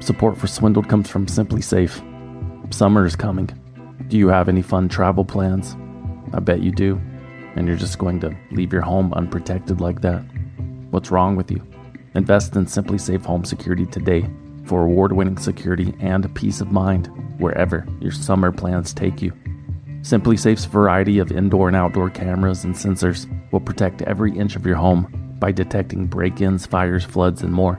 Support for Swindled comes from SimpliSafe. Summer is coming. Do you have any fun travel plans? I bet you do. And you're just going to leave your home unprotected like that? What's wrong with you? Invest in SimpliSafe Home Security today for award winning security and peace of mind wherever your summer plans take you. SimpliSafe's variety of indoor and outdoor cameras and sensors will protect every inch of your home by detecting break ins, fires, floods, and more.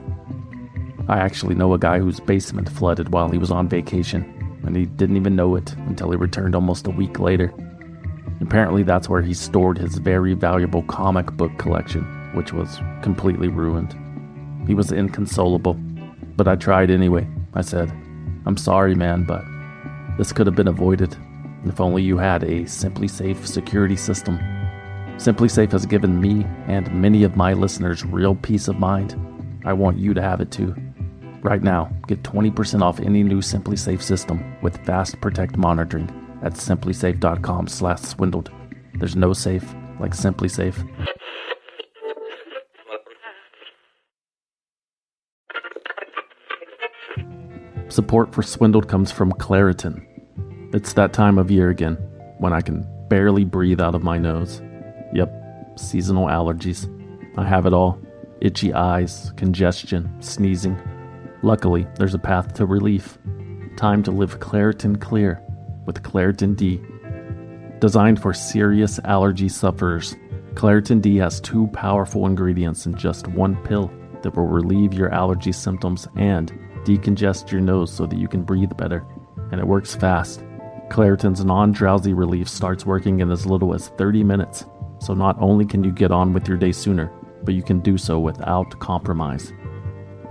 I actually know a guy whose basement flooded while he was on vacation, and he didn't even know it until he returned almost a week later. Apparently, that's where he stored his very valuable comic book collection, which was completely ruined. He was inconsolable, but I tried anyway. I said, I'm sorry, man, but this could have been avoided if only you had a SimpliSafe security system. SimpliSafe has given me and many of my listeners real peace of mind. I want you to have it too. Right now, get 20% off any new SimpliSafe system with Fast Protect monitoring at simplisafe.com/swindled. There's no safe like SimpliSafe. Support for Swindled comes from Claritin. It's that time of year again when I can barely breathe out of my nose. Yep, seasonal allergies. I have it all itchy eyes, congestion, sneezing. Luckily, there's a path to relief. Time to live Claritin Clear with Claritin D. Designed for serious allergy sufferers, Claritin D has two powerful ingredients in just one pill that will relieve your allergy symptoms and decongest your nose so that you can breathe better. And it works fast. Claritin's non drowsy relief starts working in as little as 30 minutes, so not only can you get on with your day sooner, but you can do so without compromise.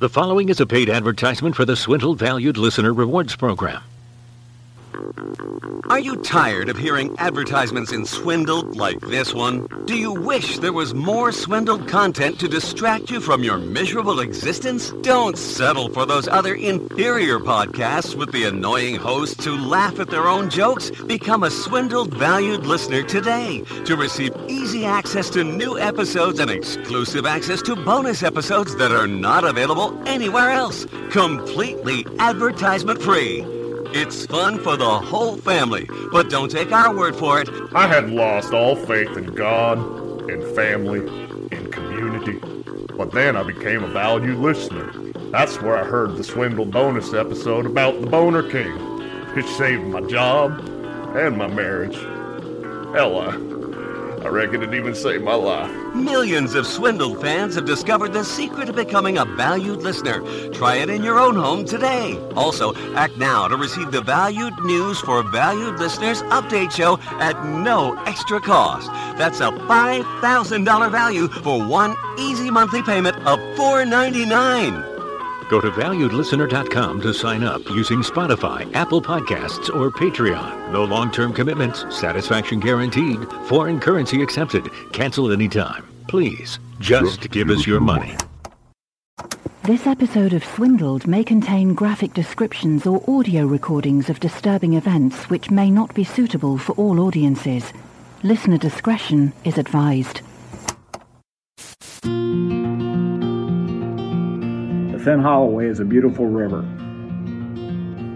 The following is a paid advertisement for the Swindle Valued Listener Rewards Program. Are you tired of hearing advertisements in Swindled like this one? Do you wish there was more Swindled content to distract you from your miserable existence? Don't settle for those other inferior podcasts with the annoying hosts who laugh at their own jokes. Become a Swindled valued listener today to receive easy access to new episodes and exclusive access to bonus episodes that are not available anywhere else. Completely advertisement free. It's fun for the whole family, but don't take our word for it. I had lost all faith in God, in family, in community. But then I became a valued listener. That's where I heard the Swindle bonus episode about the Boner King. It saved my job and my marriage. Hell, I, I reckon it even saved my life. Millions of Swindled fans have discovered the secret of becoming a valued listener. Try it in your own home today. Also, act now to receive the Valued News for Valued Listeners update show at no extra cost. That's a $5,000 value for one easy monthly payment of $4.99. Go to valuedlistener.com to sign up using Spotify, Apple Podcasts, or Patreon. No long term commitments, satisfaction guaranteed, foreign currency accepted, cancel anytime. Please, just give us your money. This episode of Swindled may contain graphic descriptions or audio recordings of disturbing events which may not be suitable for all audiences. Listener discretion is advised. The Fenholloway is a beautiful river.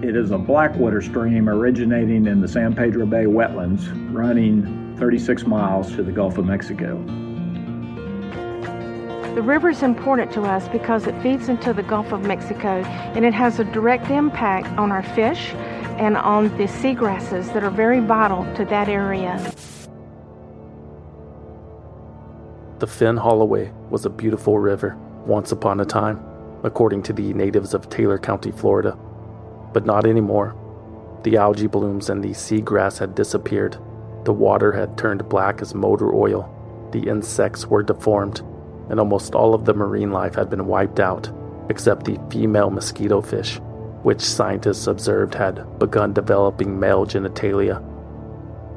It is a blackwater stream originating in the San Pedro Bay wetlands, running 36 miles to the Gulf of Mexico. The river is important to us because it feeds into the Gulf of Mexico and it has a direct impact on our fish and on the seagrasses that are very vital to that area. The Fenholloway was a beautiful river once upon a time, according to the natives of Taylor County, Florida. But not anymore. The algae blooms and the seagrass had disappeared. The water had turned black as motor oil. The insects were deformed, and almost all of the marine life had been wiped out, except the female mosquito fish, which scientists observed had begun developing male genitalia.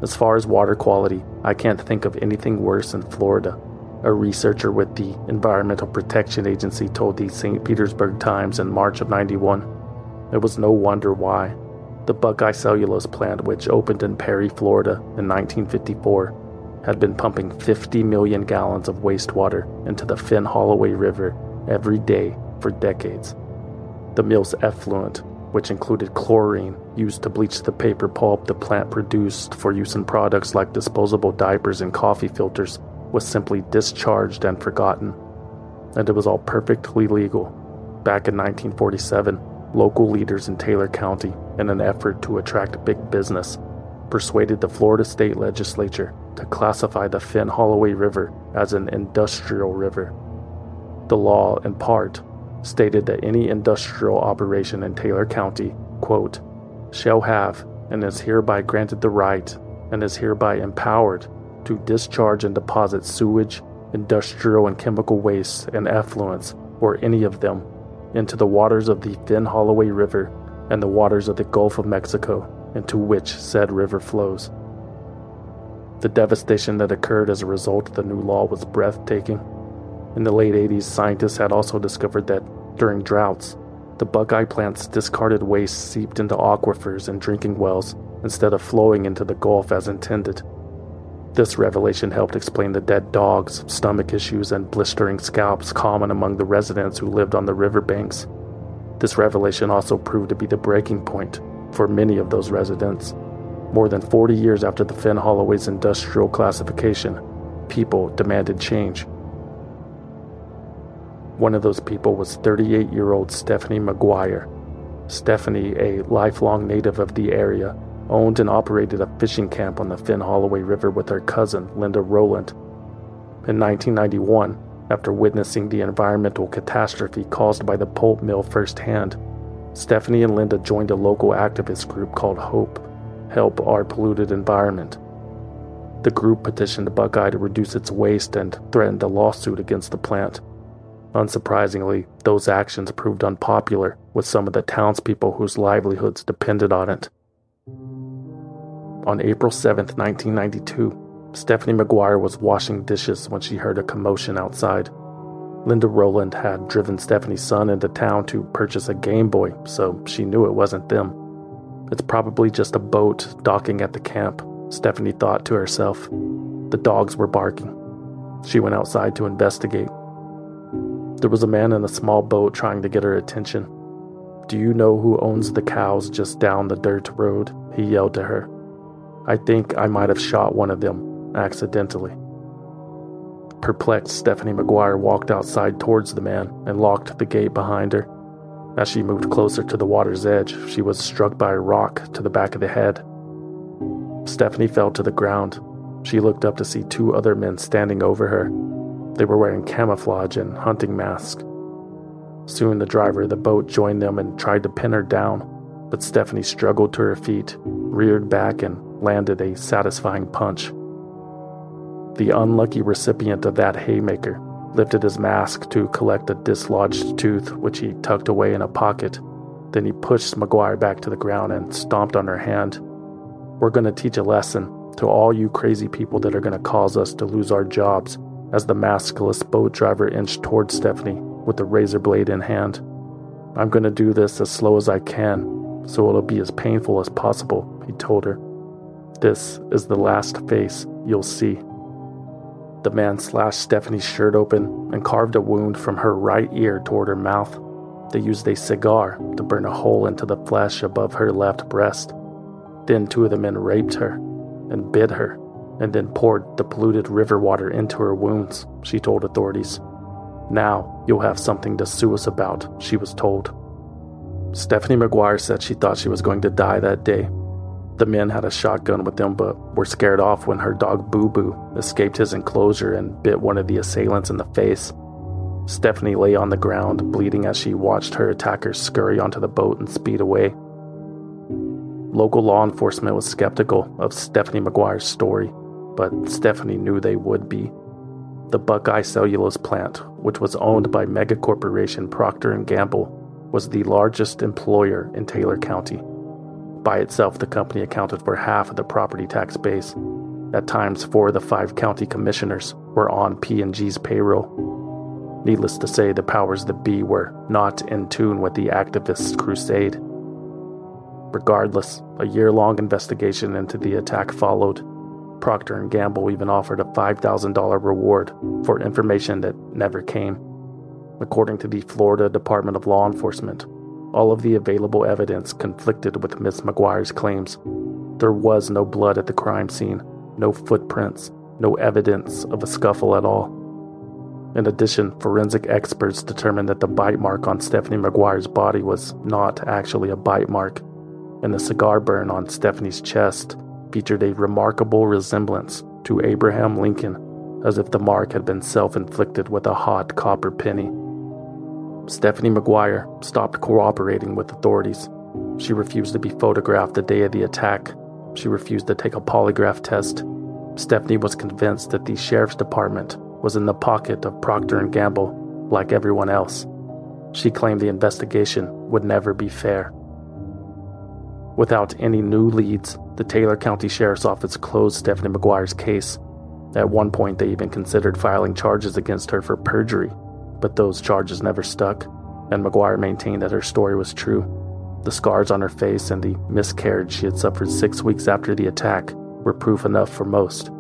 As far as water quality, I can't think of anything worse in Florida. A researcher with the Environmental Protection Agency told the St. Petersburg Times in March of 91. It was no wonder why. The Buckeye Cellulose plant, which opened in Perry, Florida in 1954, had been pumping 50 million gallons of wastewater into the Fenholloway River every day for decades. The mill's effluent, which included chlorine used to bleach the paper pulp the plant produced for use in products like disposable diapers and coffee filters, was simply discharged and forgotten. And it was all perfectly legal. Back in 1947, local leaders in Taylor County, in an effort to attract big business, persuaded the Florida state legislature to classify the Fenholloway River as an industrial river. The law, in part, stated that any industrial operation in Taylor County, quote, shall have and is hereby granted the right and is hereby empowered to discharge and deposit sewage, industrial and chemical waste and effluents, or any of them, into the waters of the Fenholloway River and the waters of the Gulf of Mexico, into which said river flows. The devastation that occurred as a result of the new law was breathtaking. In the late 80s, scientists had also discovered that during droughts, the Buckeye plant's discarded waste seeped into aquifers and drinking wells instead of flowing into the Gulf as intended. This revelation helped explain the dead dogs, stomach issues, and blistering scalps common among the residents who lived on the riverbanks. This revelation also proved to be the breaking point for many of those residents. More than 40 years after the Fenholloway's industrial classification, people demanded change. One of those people was 38 year old Stephanie McGuire. Stephanie, a lifelong native of the area, owned and operated a fishing camp on the Fenholloway River with her cousin, Linda Rowland. In 1991, after witnessing the environmental catastrophe caused by the pulp mill firsthand, Stephanie and Linda joined a local activist group called HOPE Help Our Polluted Environment. The group petitioned Buckeye to reduce its waste and threatened a lawsuit against the plant. Unsurprisingly, those actions proved unpopular with some of the townspeople whose livelihoods depended on it. On April 7, 1992, Stephanie McGuire was washing dishes when she heard a commotion outside. Linda Rowland had driven Stephanie's son into town to purchase a Game Boy, so she knew it wasn't them. It's probably just a boat docking at the camp, Stephanie thought to herself. The dogs were barking. She went outside to investigate. There was a man in a small boat trying to get her attention. Do you know who owns the cows just down the dirt road? He yelled to her. I think I might have shot one of them, accidentally. Perplexed, Stephanie McGuire walked outside towards the man and locked the gate behind her. As she moved closer to the water's edge, she was struck by a rock to the back of the head. Stephanie fell to the ground. She looked up to see two other men standing over her. They were wearing camouflage and hunting masks. Soon the driver of the boat joined them and tried to pin her down, but Stephanie struggled to her feet, reared back, and landed a satisfying punch. The unlucky recipient of that haymaker lifted his mask to collect a dislodged tooth, which he tucked away in a pocket. Then he pushed McGuire back to the ground and stomped on her hand. We're going to teach a lesson to all you crazy people that are going to cause us to lose our jobs, as the maskless boat driver inched toward Stephanie with the razor blade in hand. I'm going to do this as slow as I can, so it'll be as painful as possible, he told her. This is the last face you'll see. The man slashed Stephanie's shirt open and carved a wound from her right ear toward her mouth. They used a cigar to burn a hole into the flesh above her left breast. Then two of the men raped her and bit her, and then poured the polluted river water into her wounds, she told authorities. Now you'll have something to sue us about, she was told. Stephanie McGuire said she thought she was going to die that day the men had a shotgun with them, but were scared off when her dog Boo Boo escaped his enclosure and bit one of the assailants in the face. Stephanie lay on the ground, bleeding as she watched her attackers scurry onto the boat and speed away. Local law enforcement was skeptical of Stephanie McGuire's story, but Stephanie knew they would be. The Buckeye Cellulose plant, which was owned by megacorporation Procter & Gamble, was the largest employer in Taylor County. By itself, the company accounted for half of the property tax base. At times, four of the five county commissioners were on P&G's payroll. Needless to say, the powers that be were not in tune with the activists' crusade. Regardless, a year-long investigation into the attack followed. Procter & Gamble even offered a $5,000 reward for information that never came. According to the Florida Department of Law Enforcement, all of the available evidence conflicted with Miss McGuire's claims. There was no blood at the crime scene, no footprints, no evidence of a scuffle at all. In addition, forensic experts determined that the bite mark on Stephanie McGuire's body was not actually a bite mark, and the cigar burn on Stephanie's chest featured a remarkable resemblance to Abraham Lincoln, as if the mark had been self inflicted with a hot copper penny. Stephanie McGuire stopped cooperating with authorities. She refused to be photographed the day of the attack. She refused to take a polygraph test. Stephanie was convinced that the sheriff's department was in the pocket of Procter & Gamble like everyone else. She claimed the investigation would never be fair. Without any new leads, the Taylor County Sheriff's Office closed Stephanie McGuire's case. At one point, they even considered filing charges against her for perjury but those charges never stuck, and McGuire maintained that her story was true. The scars on her face and the miscarriage she had suffered six weeks after the attack were proof enough for most.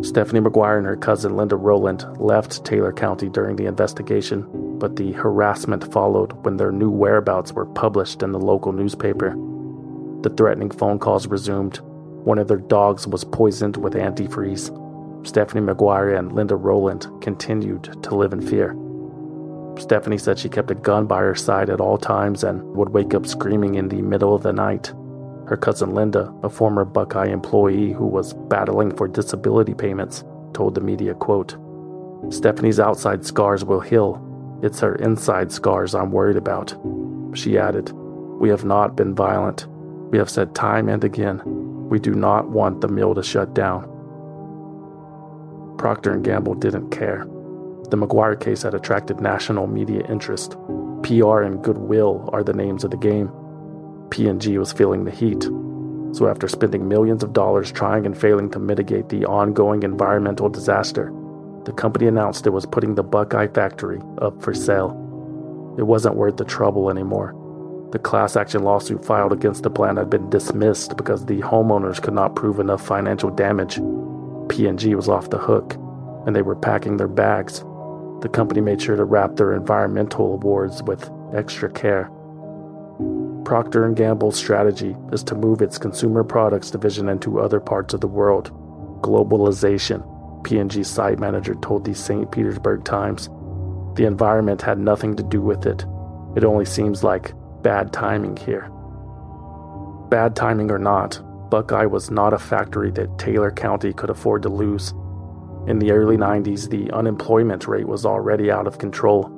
Stephanie McGuire and her cousin Linda Rowland left Taylor County during the investigation, but the harassment followed when their new whereabouts were published in the local newspaper. The threatening phone calls resumed. One of their dogs was poisoned with antifreeze, Stephanie McGuire and Linda Rowland continued to live in fear. Stephanie said she kept a gun by her side at all times and would wake up screaming in the middle of the night. Her cousin Linda, a former Buckeye employee who was battling for disability payments, told the media, quote, Stephanie's outside scars will heal. It's her inside scars I'm worried about. She added, We have not been violent. We have said time and again, we do not want the mill to shut down. Procter & Gamble didn't care. The McGuire case had attracted national media interest. PR and goodwill are the names of the game. P&G was feeling the heat. So after spending millions of dollars trying and failing to mitigate the ongoing environmental disaster, the company announced it was putting the Buckeye factory up for sale. It wasn't worth the trouble anymore. The class action lawsuit filed against the plant had been dismissed because the homeowners could not prove enough financial damage P&G was off the hook, and they were packing their bags. The company made sure to wrap their environmental awards with extra care. Procter & Gamble's strategy is to move its consumer products division into other parts of the world. Globalization, P&G site manager told the St. Petersburg Times. The environment had nothing to do with it. It only seems like bad timing here. Bad timing or not, Buckeye was not a factory that Taylor County could afford to lose. In the early 90s, the unemployment rate was already out of control.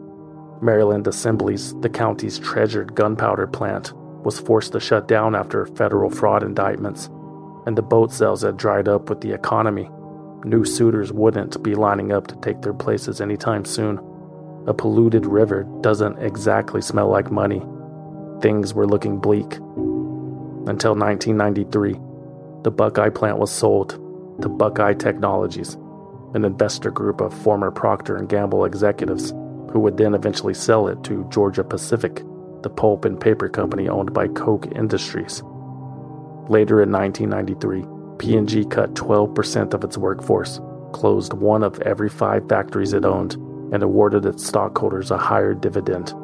Maryland Assemblies, the county's treasured gunpowder plant, was forced to shut down after federal fraud indictments, and the boat sales had dried up with the economy. New suitors wouldn't be lining up to take their places anytime soon. A polluted river doesn't exactly smell like money. Things were looking bleak. Until 1993, the Buckeye plant was sold to Buckeye Technologies, an investor group of former Procter & Gamble executives who would then eventually sell it to Georgia Pacific, the pulp and paper company owned by Koch Industries. Later in 1993, P&G cut 12% of its workforce, closed one of every 5 factories it owned, and awarded its stockholders a higher dividend.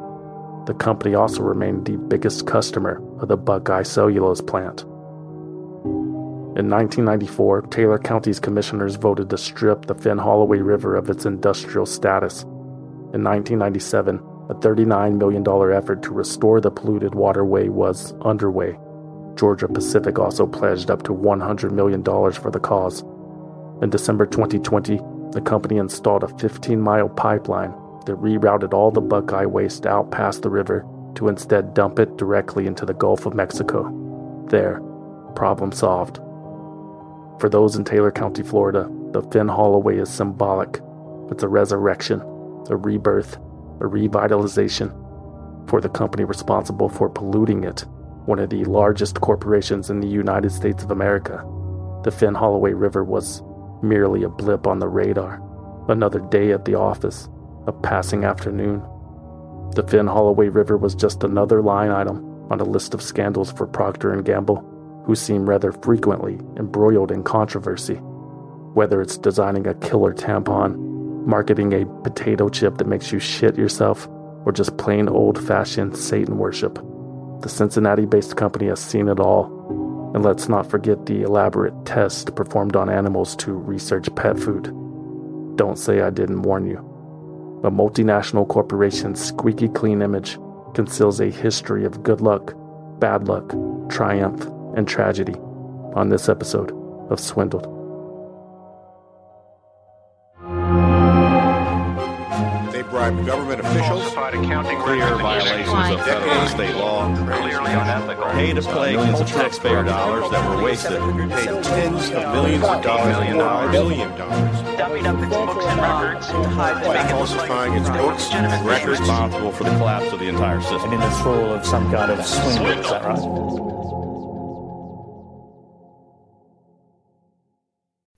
The company also remained the biggest customer of the Buckeye cellulose plant. In 1994, Taylor County's commissioners voted to strip the Fenholloway River of its industrial status. In 1997, a $39 million effort to restore the polluted waterway was underway. Georgia Pacific also pledged up to $100 million for the cause. In December 2020, the company installed a 15 mile pipeline that rerouted all the Buckeye waste out past the river to instead dump it directly into the Gulf of Mexico. There, problem solved. For those in Taylor County, Florida, the Fenholloway is symbolic. It's a resurrection, a rebirth, a revitalization. for the company responsible for polluting it, one of the largest corporations in the United States of America. The Fenholloway River was merely a blip on the radar, another day at the office, a passing afternoon. The Fenholloway River was just another line item on a list of scandals for Procter & Gamble, who seem rather frequently embroiled in controversy. Whether it's designing a killer tampon, marketing a potato chip that makes you shit yourself, or just plain old-fashioned Satan worship. The Cincinnati-based company has seen it all. And let's not forget the elaborate test performed on animals to research pet food. Don't say I didn't warn you. A multinational corporation's squeaky clean image conceals a history of good luck, bad luck, triumph, and tragedy on this episode of Swindled. They bribed government officials, clear violations of federal and state law, clearly unethical, pay to play millions of taxpayer dollars that were wasted, paid tens of millions of dollars, million dollars. billion dollars, dummied up its books and records. To hide the by fact falsifying its books, legitimate records, responsible for the collapse of the entire system. and in the thrall of some kind of swindle, is that right?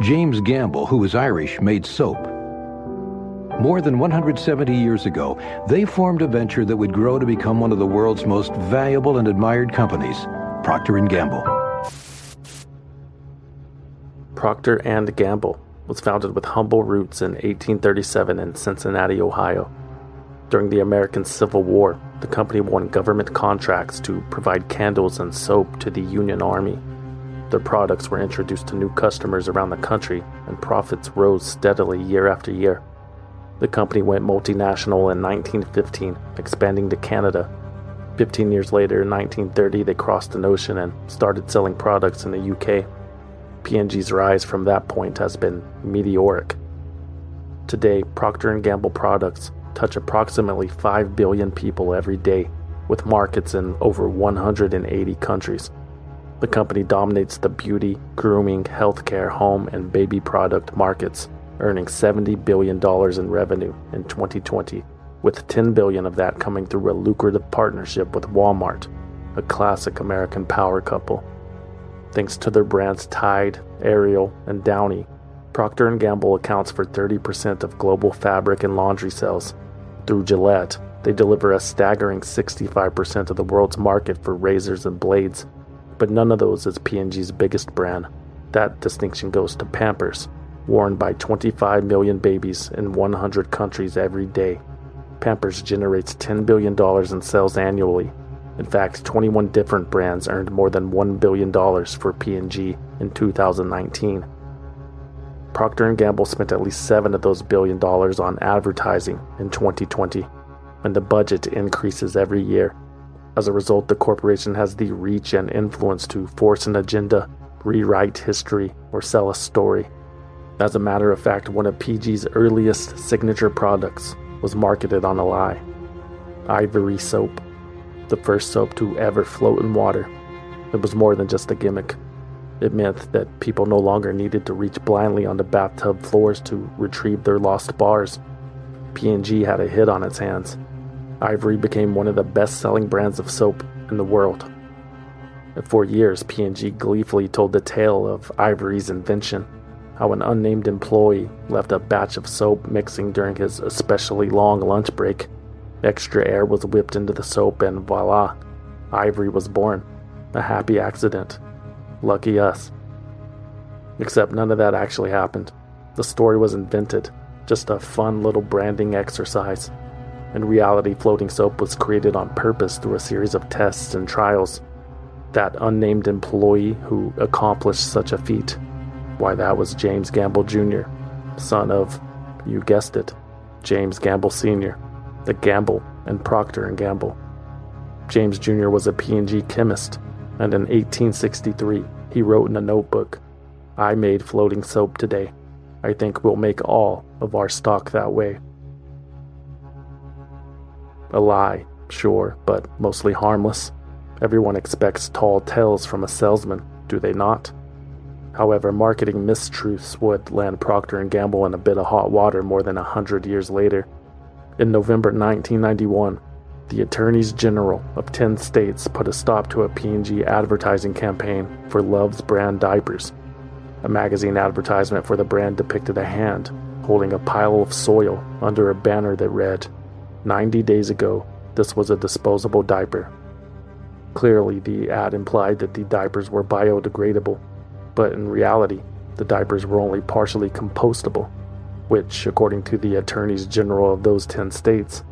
James Gamble, who was Irish, made soap. More than 170 years ago, they formed a venture that would grow to become one of the world's most valuable and admired companies, Procter & Gamble. Procter and Gamble was founded with humble roots in 1837 in Cincinnati, Ohio. During the American Civil War, the company won government contracts to provide candles and soap to the Union Army. Their products were introduced to new customers around the country, and profits rose steadily year after year. The company went multinational in 1915, expanding to Canada. 15 years later, in 1930, they crossed an ocean and started selling products in the UK. P&G's rise from that point has been meteoric. Today, Procter & Gamble products touch approximately 5 billion people every day, with markets in over 180 countries. The company dominates the beauty, grooming, healthcare, home, and baby product markets, earning $70 billion in revenue in 2020, with 10 billion of that coming through a lucrative partnership with Walmart, a classic American power couple. Thanks to their brands Tide, Ariel, and Downy, Procter & Gamble accounts for 30% of global fabric and laundry sales. Through Gillette, they deliver a staggering 65% of the world's market for razors and blades, but none of those is P&G's biggest brand. That distinction goes to Pampers, worn by 25 million babies in 100 countries every day. Pampers generates $10 billion in sales annually. In fact, 21 different brands earned more than $1 billion for P&G in 2019. Procter & Gamble spent at least 7 of those billion dollars on advertising in 2020, and the budget increases every year. As a result, the corporation has the reach and influence to force an agenda, rewrite history, or sell a story. As a matter of fact, one of PG's earliest signature products was marketed on a lie Ivory soap, the first soap to ever float in water. It was more than just a gimmick. It meant that people no longer needed to reach blindly onto bathtub floors to retrieve their lost bars. P&G had a hit on its hands. Ivory became one of the best-selling brands of soap in the world. For years, P&G gleefully told the tale of Ivory's invention, how an unnamed employee left a batch of soap mixing during his especially long lunch break. Extra air was whipped into the soap, and voila, Ivory was born. A happy accident. Lucky us. Except none of that actually happened. The story was invented, just a fun little branding exercise. In reality, floating soap was created on purpose through a series of tests and trials. That unnamed employee who accomplished such a feat, why, that was James Gamble Jr., son of, you guessed it, James Gamble Sr., the Gamble and Procter and Gamble. James Jr. was a P&G chemist, and in 1863 he wrote in a notebook, I made floating soap today. I think we'll make all of our stock that way. A lie, sure, but mostly harmless. Everyone expects tall tales from a salesman, do they not? However, marketing mistruths would land Procter & Gamble in a bit of hot water more than a hundred years later. In November 1991, the attorneys general of 10 states put a stop to a P&G advertising campaign for Love's brand diapers. A magazine advertisement for the brand depicted a hand holding a pile of soil under a banner that read, 90 days ago, this was a disposable diaper. Clearly, the ad implied that the diapers were biodegradable, but in reality, the diapers were only partially compostable, which, according to the attorneys general of those 10 states,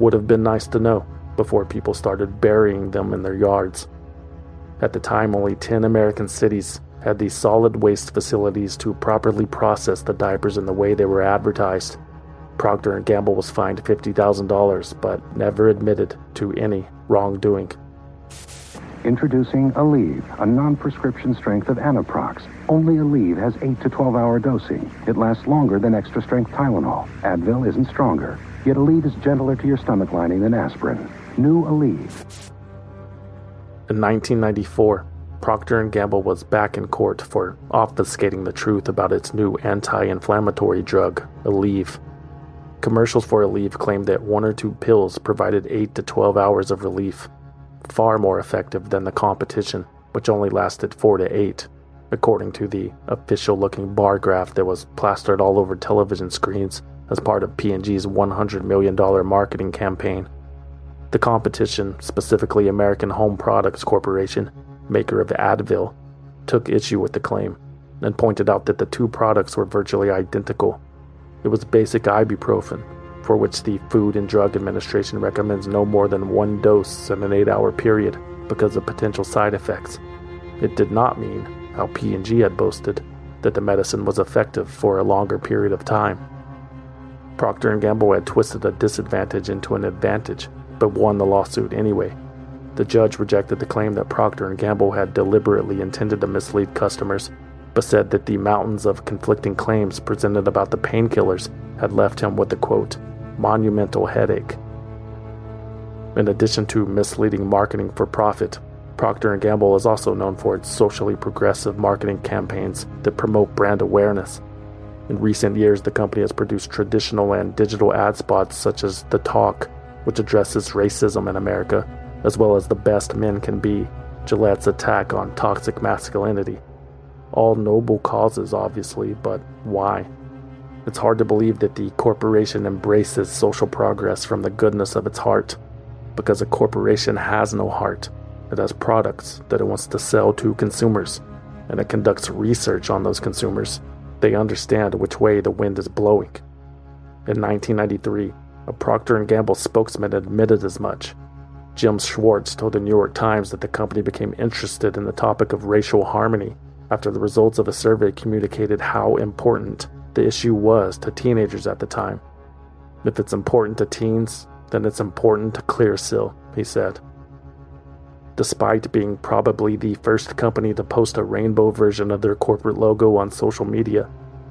would have been nice to know before people started burying them in their yards. At the time, only 10 American cities had these solid waste facilities to properly process the diapers in the way they were advertised. Procter & Gamble was fined $50,000 but never admitted to any wrongdoing. Introducing Aleve, a non-prescription strength of Anaprox. Only Aleve has 8 to 12 hour dosing. It lasts longer than extra strength Tylenol. Advil isn't stronger. Yet Aleve is gentler to your stomach lining than aspirin. New Aleve. In 1994, Procter & Gamble was back in court for obfuscating the truth about its new anti-inflammatory drug, Aleve. Commercials for Aleve claimed that one or two pills provided 8 to 12 hours of relief, far more effective than the competition, which only lasted 4 to 8, according to the official-looking bar graph that was plastered all over television screens as part of P&G's $100 million marketing campaign. The competition, specifically American Home Products Corporation, maker of Advil, took issue with the claim and pointed out that the two products were virtually identical. It was basic ibuprofen, for which the Food and Drug Administration recommends no more than one dose in an 8-hour period because of potential side effects. It did not mean, how P&G had boasted, that the medicine was effective for a longer period of time. Procter & Gamble had twisted a disadvantage into an advantage, but won the lawsuit anyway. The judge rejected the claim that Procter & Gamble had deliberately intended to mislead customers, but said that the mountains of conflicting claims presented about the painkillers had left him with a quote, monumental headache. In addition to misleading marketing for profit, Procter & Gamble is also known for its socially progressive marketing campaigns that promote brand awareness. In recent years, the company has produced traditional and digital ad spots such as The Talk, which addresses racism in America, as well as The Best Men Can Be, Gillette's attack on toxic masculinity. All noble causes, obviously, but why? It's hard to believe that the corporation embraces social progress from the goodness of its heart, because a corporation has no heart. It has products that it wants to sell to consumers, and it conducts research on those consumers they understand which way the wind is blowing. In 1993, a Procter & Gamble spokesman admitted as much. Jim Schwartz told the New York Times that the company became interested in the topic of racial harmony after the results of a survey communicated how important the issue was to teenagers at the time. If it's important to teens, then it's important to Clearasil, he said. Despite being probably the first company to post a rainbow version of their corporate logo on social media,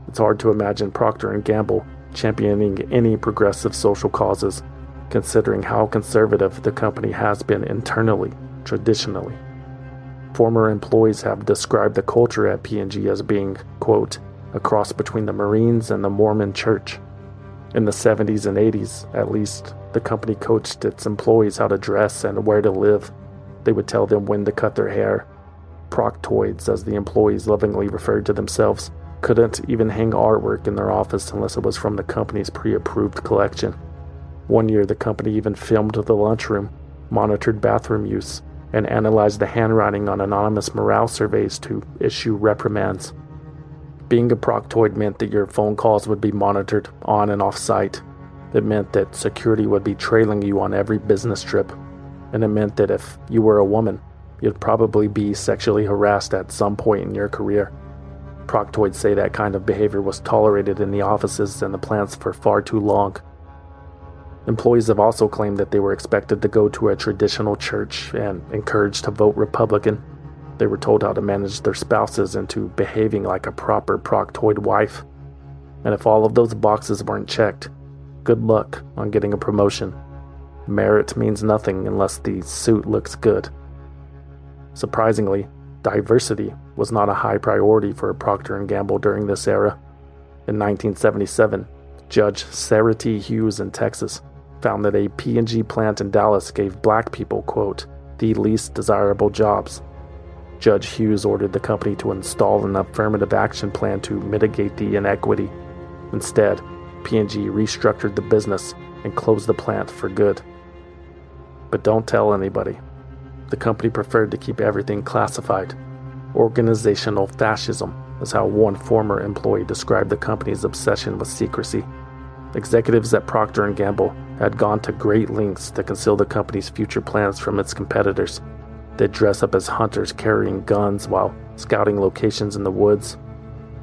it's hard to imagine Procter & Gamble championing any progressive social causes considering how conservative the company has been internally, traditionally. Former employees have described the culture at P&G as being, quote, a cross between the Marines and the Mormon Church. In the 70s and 80s, at least, the company coached its employees how to dress and where to live they would tell them when to cut their hair. Proctoids, as the employees lovingly referred to themselves, couldn't even hang artwork in their office unless it was from the company's pre approved collection. One year, the company even filmed the lunchroom, monitored bathroom use, and analyzed the handwriting on anonymous morale surveys to issue reprimands. Being a proctoid meant that your phone calls would be monitored on and off site. It meant that security would be trailing you on every business trip. And it meant that if you were a woman, you'd probably be sexually harassed at some point in your career. Proctoids say that kind of behavior was tolerated in the offices and the plants for far too long. Employees have also claimed that they were expected to go to a traditional church and encouraged to vote Republican. They were told how to manage their spouses into behaving like a proper proctoid wife. And if all of those boxes weren't checked, good luck on getting a promotion. Merit means nothing unless the suit looks good. Surprisingly, diversity was not a high priority for Procter & Gamble during this era. In 1977, Judge Sarah T. Hughes in Texas found that a P&G plant in Dallas gave black people, quote, the least desirable jobs. Judge Hughes ordered the company to install an affirmative action plan to mitigate the inequity. Instead, P&G restructured the business and closed the plant for good. But don't tell anybody. The company preferred to keep everything classified. Organizational fascism is how one former employee described the company's obsession with secrecy. Executives at Procter & Gamble had gone to great lengths to conceal the company's future plans from its competitors. They'd dress up as hunters carrying guns while scouting locations in the woods.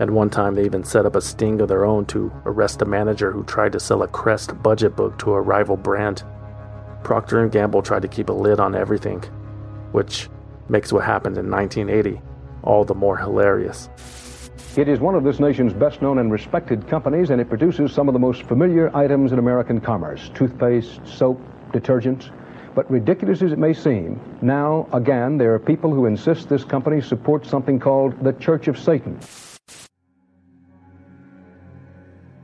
At one time, they even set up a sting of their own to arrest a manager who tried to sell a Crest budget book to a rival brand. Procter & Gamble tried to keep a lid on everything, which makes what happened in 1980 all the more hilarious. It is one of this nation's best known and respected companies, and it produces some of the most familiar items in American commerce toothpaste, soap, detergents. But ridiculous as it may seem, now, again, there are people who insist this company supports something called the Church of Satan.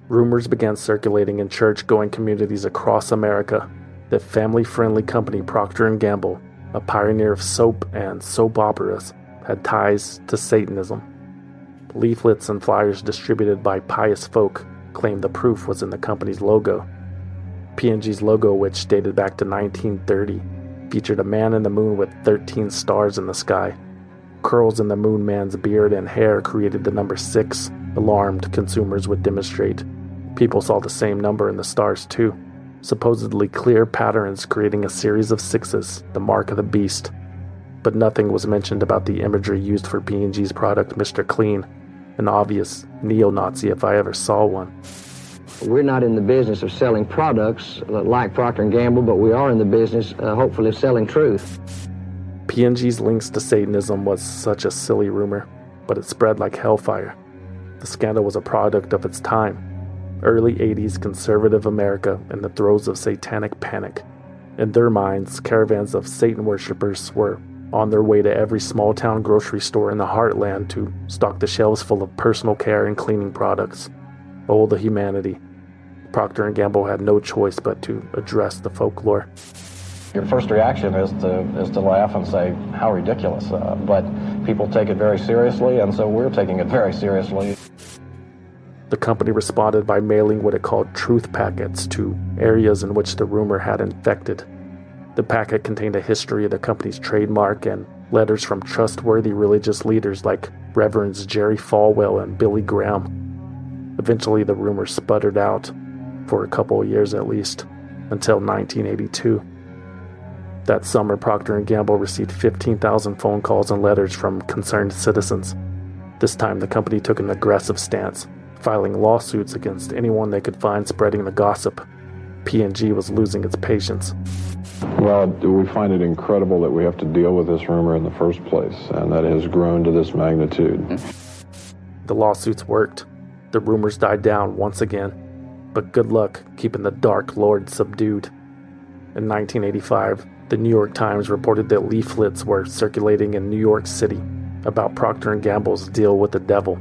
Rumors began circulating in church-going communities across America that family-friendly company Procter & Gamble, a pioneer of soap and soap operas, had ties to Satanism. Leaflets and flyers distributed by pious folk claimed the proof was in the company's logo. P&G's logo, which dated back to 1930, featured a man in the moon with 13 stars in the sky. Curls in the moon man's beard and hair created the number 6, alarmed consumers would demonstrate. People saw the same number in the stars too, supposedly clear patterns creating a series of sixes, the mark of the beast. But nothing was mentioned about the imagery used for P&G's product Mr. Clean, an obvious neo-Nazi if I ever saw one. We're not in the business of selling products like Procter & Gamble, but we are in the business, uh, hopefully, of selling truth. P&G's links to Satanism was such a silly rumor, but it spread like hellfire. The scandal was a product of its time. Early 80s conservative America in the throes of satanic panic. In their minds, caravans of Satan worshippers were on their way to every small town grocery store in the heartland to stock the shelves full of personal care and cleaning products. Oh, the humanity. Procter & Gamble had no choice but to address the folklore. Your first reaction is to is to laugh and say how ridiculous, uh, but people take it very seriously, and so we're taking it very seriously. The company responded by mailing what it called truth packets to areas in which the rumor had infected. The packet contained a history of the company's trademark and letters from trustworthy religious leaders like Reverends Jerry Falwell and Billy Graham. Eventually, the rumor sputtered out, for a couple of years at least, until 1982. That summer, Procter & Gamble received 15,000 phone calls and letters from concerned citizens. This time, the company took an aggressive stance, filing lawsuits against anyone they could find spreading the gossip. P&G was losing its patience. Well, we find it incredible that we have to deal with this rumor in the first place, and that it has grown to this magnitude. The lawsuits worked. The rumors died down once again, but good luck keeping the Dark Lord subdued. In 1985, the New York Times reported that leaflets were circulating in New York City about Procter & Gamble's deal with the devil.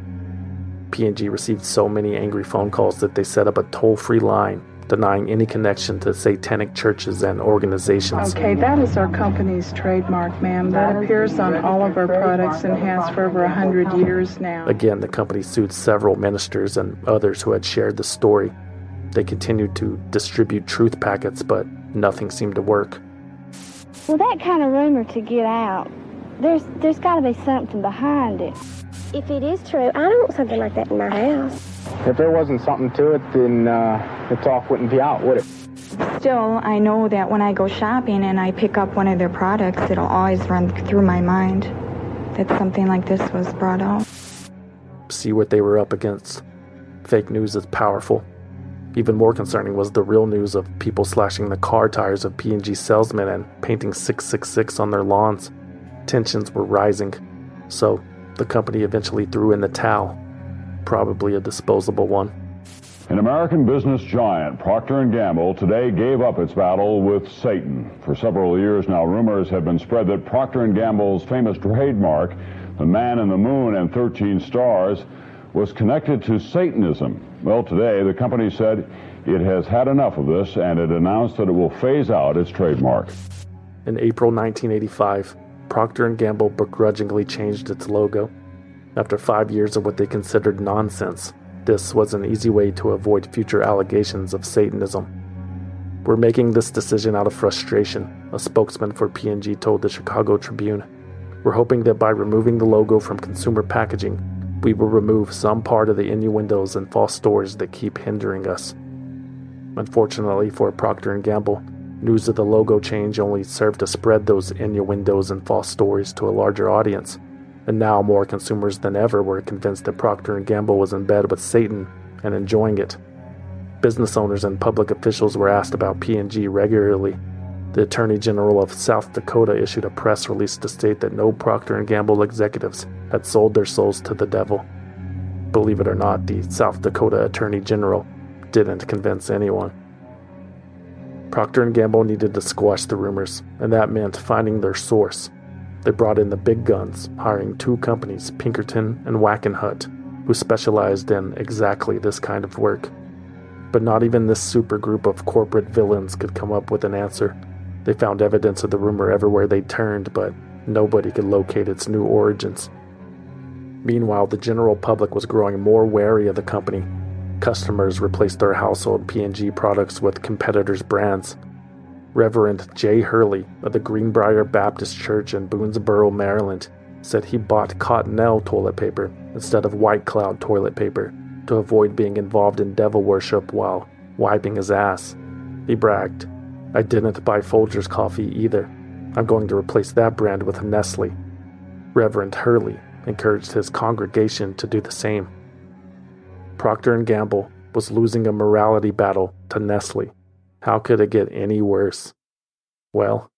P&G received so many angry phone calls that they set up a toll-free line denying any connection to satanic churches and organizations. Okay, that is our company's trademark, ma'am. That appears on all of our products and has for over a hundred years now. Again, the company sued several ministers and others who had shared the story. They continued to distribute truth packets, but nothing seemed to work. Well, that kind of rumor to get out, there's there's got to be something behind it. If it is true, I don't want something like that in my house. If there wasn't something to it, then uh, the talk wouldn't be out, would it? Still, I know that when I go shopping and I pick up one of their products, it'll always run through my mind that something like this was brought out. See what they were up against. Fake news is powerful. Even more concerning was the real news of people slashing the car tires of P&G salesmen and painting 666 on their lawns. Tensions were rising, so the company eventually threw in the towel, probably a disposable one. An American business giant, Procter & Gamble, today gave up its battle with Satan. For several years now, rumors have been spread that Procter & Gamble's famous trademark, the man in the moon and 13 stars, was connected to Satanism. Well, today the company said it has had enough of this and it announced that it will phase out its trademark. In April 1985, Procter & Gamble begrudgingly changed its logo. After 5 years of what they considered nonsense, this was an easy way to avoid future allegations of Satanism. We're making this decision out of frustration, a spokesman for P&G told the Chicago Tribune. We're hoping that by removing the logo from consumer packaging, we will remove some part of the innuendos and false stories that keep hindering us. Unfortunately for Procter & Gamble, news of the logo change only served to spread those innuendos and false stories to a larger audience. And now more consumers than ever were convinced that Procter & Gamble was in bed with Satan and enjoying it. Business owners and public officials were asked about P&G regularly. The Attorney General of South Dakota issued a press release to state that no Procter & Gamble executives had sold their souls to the devil. Believe it or not, the South Dakota Attorney General didn't convince anyone. Procter & Gamble needed to squash the rumors, and that meant finding their source. They brought in the big guns, hiring two companies, Pinkerton and Wackenhut, who specialized in exactly this kind of work. But not even this super group of corporate villains could come up with an answer. They found evidence of the rumor everywhere they turned, but nobody could locate its new origins. Meanwhile, the general public was growing more wary of the company. Customers replaced their household P&G products with competitors' brands. Reverend J. Hurley of the Greenbrier Baptist Church in Boonsboro, Maryland, said he bought Cottonelle toilet paper instead of White Cloud toilet paper to avoid being involved in devil worship while wiping his ass. He bragged, I didn't buy Folgers coffee either. I'm going to replace that brand with Nestle. Reverend Hurley encouraged his congregation to do the same. Procter & Gamble was losing a morality battle to Nestle. How could it get any worse? Well,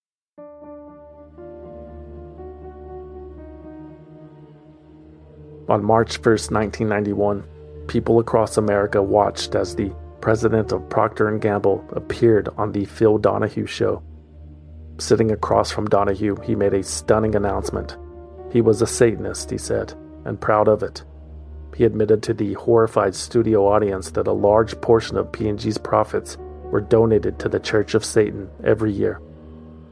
on March 1st, 1991, people across America watched as the president of Procter & Gamble appeared on the Phil Donahue show. Sitting across from Donahue, he made a stunning announcement. He was a Satanist, he said, and proud of it. He admitted to the horrified studio audience that a large portion of P&G's profits were donated to the Church of Satan every year.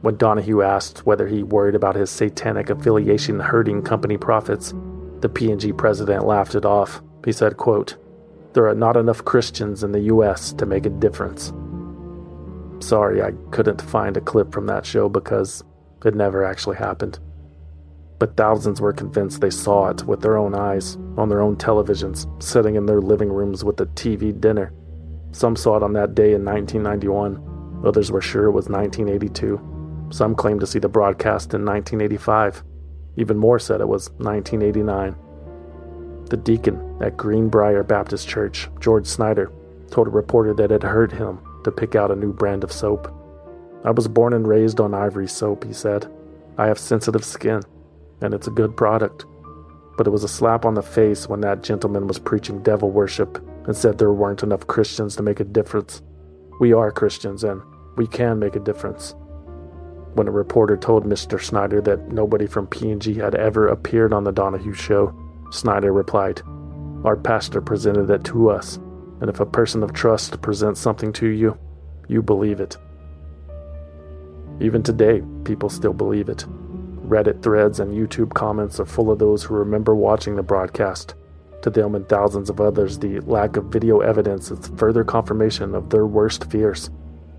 When Donahue asked whether he worried about his satanic affiliation hurting company profits, the P&G president laughed it off. He said, quote, There are not enough Christians in the US to make a difference. Sorry, I couldn't find a clip from that show because it never actually happened. But thousands were convinced they saw it with their own eyes, on their own televisions, sitting in their living rooms with a TV dinner. Some saw it on that day in 1991, others were sure it was 1982. Some claimed to see the broadcast in 1985. Even more said it was 1989. The deacon at Greenbrier Baptist Church, George Snyder, told a reporter that it hurt him to pick out a new brand of soap. I was born and raised on Ivory soap, he said. I have sensitive skin, and it's a good product. But it was a slap on the face when that gentleman was preaching devil worship and said there weren't enough Christians to make a difference. We are Christians, and we can make a difference. When a reporter told Mr. Snyder that nobody from P&G had ever appeared on the Donahue show, Snyder replied, Our pastor presented it to us, and if a person of trust presents something to you, you believe it. Even today, people still believe it. Reddit threads and YouTube comments are full of those who remember watching the broadcast. To them and thousands of others, the lack of video evidence is further confirmation of their worst fears.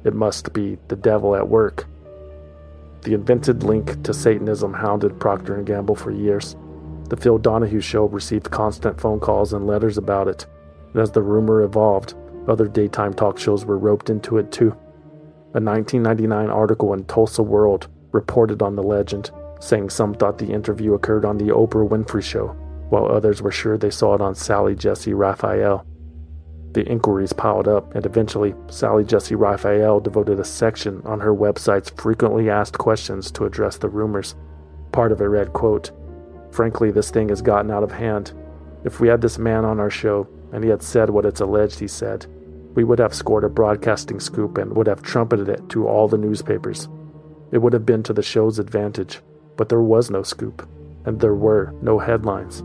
It must be the devil at work. The invented link to Satanism hounded Procter & Gamble for years. The Phil Donahue show received constant phone calls and letters about it, and as the rumor evolved, other daytime talk shows were roped into it too. A 1999 article in Tulsa World reported on the legend, saying some thought the interview occurred on the Oprah Winfrey Show, while others were sure they saw it on Sally Jessy Raphael. The inquiries piled up, and eventually, Sally Jessy Raphael devoted a section on her website's frequently asked questions to address the rumors. Part of it read, quote, Frankly, this thing has gotten out of hand. If we had this man on our show, and he had said what it's alleged he said, we would have scored a broadcasting scoop and would have trumpeted it to all the newspapers. It would have been to the show's advantage, but there was no scoop, and there were no headlines.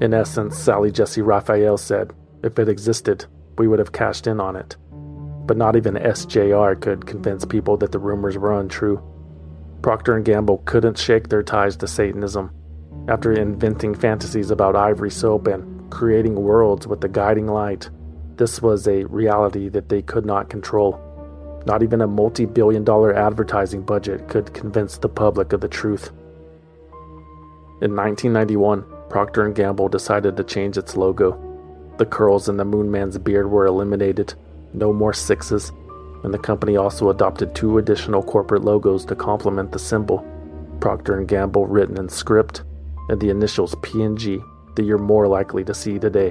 In essence, Sally Jessy Raphael said, if it existed, we would have cashed in on it. But not even SJR could convince people that the rumors were untrue. Procter & Gamble couldn't shake their ties to Satanism. After inventing fantasies about ivory soap and creating worlds with the guiding light, this was a reality that they could not control. Not even a multi-billion dollar advertising budget could convince the public of the truth. In 1991, Procter & Gamble decided to change its logo. The curls in the Moon Man's beard were eliminated, no more sixes, and the company also adopted two additional corporate logos to complement the symbol. Procter & Gamble written in script and the initials P&G that you're more likely to see today.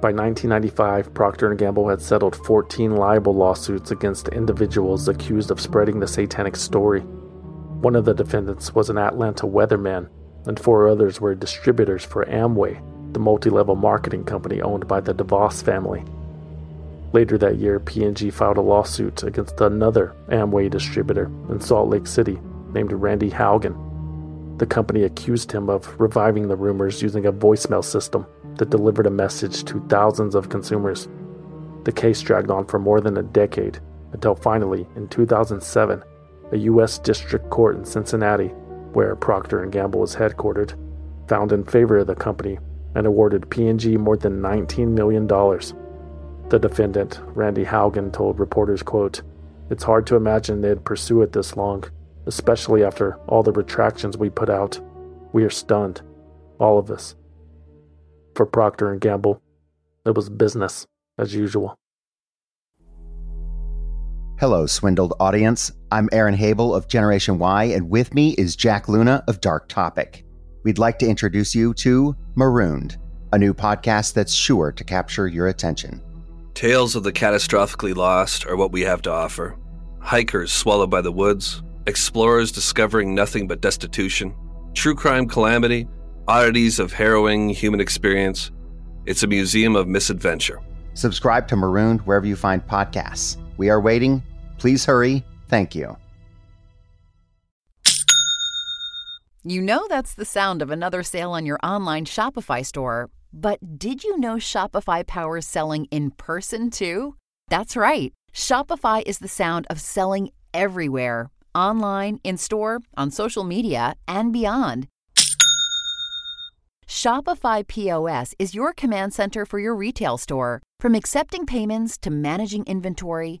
By 1995, Procter & Gamble had settled 14 libel lawsuits against individuals accused of spreading the satanic story. One of the defendants was an Atlanta weatherman, and four others were distributors for Amway, the multi-level marketing company owned by the DeVos family. Later that year, P&G filed a lawsuit against another Amway distributor in Salt Lake City named Randy Haugen. The company accused him of reviving the rumors using a voicemail system that delivered a message to thousands of consumers. The case dragged on for more than a decade until finally, in 2007, a U.S. District Court in Cincinnati, where Procter & Gamble is headquartered, found in favor of the company and awarded P&G more than $19 million. The defendant, Randy Haugen, told reporters, quote, It's hard to imagine they'd pursue it this long, especially after all the retractions we put out. We are stunned, all of us. For Procter & Gamble, it was business as usual. Hello, swindled audience. I'm Aaron Habel of Generation Why, and with me is Jack Luna of Dark Topic. We'd like to introduce you to Marooned, a new podcast that's sure to capture your attention. Tales of the catastrophically lost are what we have to offer. Hikers swallowed by the woods, explorers discovering nothing but destitution, true crime calamity, oddities of harrowing human experience. It's a museum of misadventure. Subscribe to Marooned wherever you find podcasts. We are waiting. Please hurry. Thank you. You know that's the sound of another sale on your online Shopify store. But did you know Shopify powers selling in person too? That's right. Shopify is the sound of selling everywhere online, in store, on social media, and beyond. Shopify POS is your command center for your retail store. From accepting payments to managing inventory,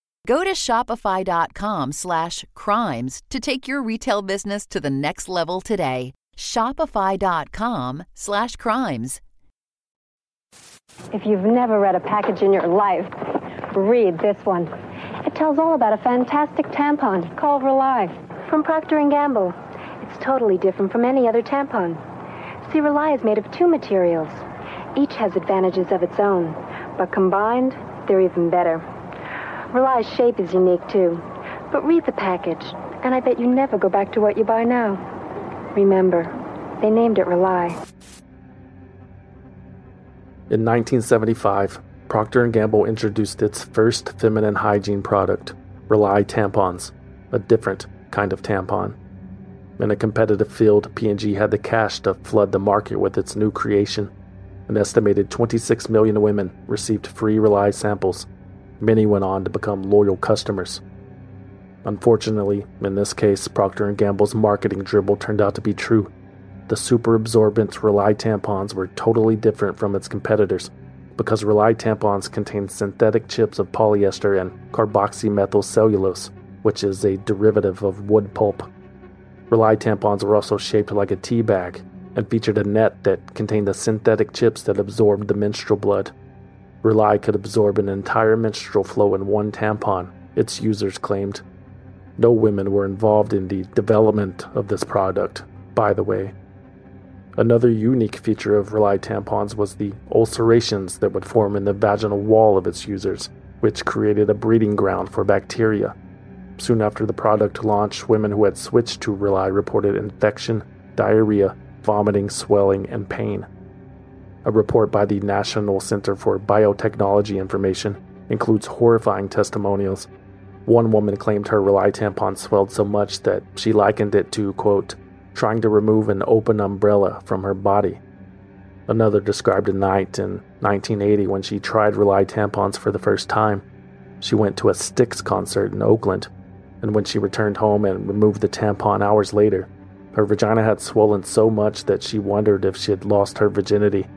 Go to shopify.com slash crimes to take your retail business to the next level today. Shopify.com slash crimes. If you've never read a package in your life, read this one. It tells all about a fantastic tampon called Rely from Procter & Gamble. It's totally different from any other tampon. See, Rely is made of two materials. Each has advantages of its own, but combined, they're even better. Rely's shape is unique too. But read the package, and I bet you never go back to what you buy now. Remember, they named it Rely. In 1975, Procter & Gamble introduced its first feminine hygiene product, Rely tampons, a different kind of tampon. In a competitive field, P&G had the cash to flood the market with its new creation. An estimated 26 million women received free Rely samples. Many went on to become loyal customers. Unfortunately, in this case, Procter & Gamble's marketing dribble turned out to be true. The super absorbent Rely tampons were totally different from its competitors because Rely tampons contain synthetic chips of polyester and carboxymethyl cellulose, which is a derivative of wood pulp. Rely tampons were also shaped like a tea bag and featured a net that contained the synthetic chips that absorbed the menstrual blood. Rely could absorb an entire menstrual flow in one tampon, its users claimed. No women were involved in the development of this product, by the way. Another unique feature of Rely tampons was the ulcerations that would form in the vaginal wall of its users, which created a breeding ground for bacteria. Soon after the product launch, women who had switched to Rely reported infection, diarrhea, vomiting, swelling, and pain. A report by the National Center for Biotechnology Information includes horrifying testimonials. One woman claimed her Rely tampon swelled so much that she likened it to, quote, trying to remove an open umbrella from her body. Another described a night in 1980 when she tried Rely tampons for the first time. She went to a Styx concert in Oakland, and when she returned home and removed the tampon hours later, her vagina had swollen so much that she wondered if she had lost her virginity.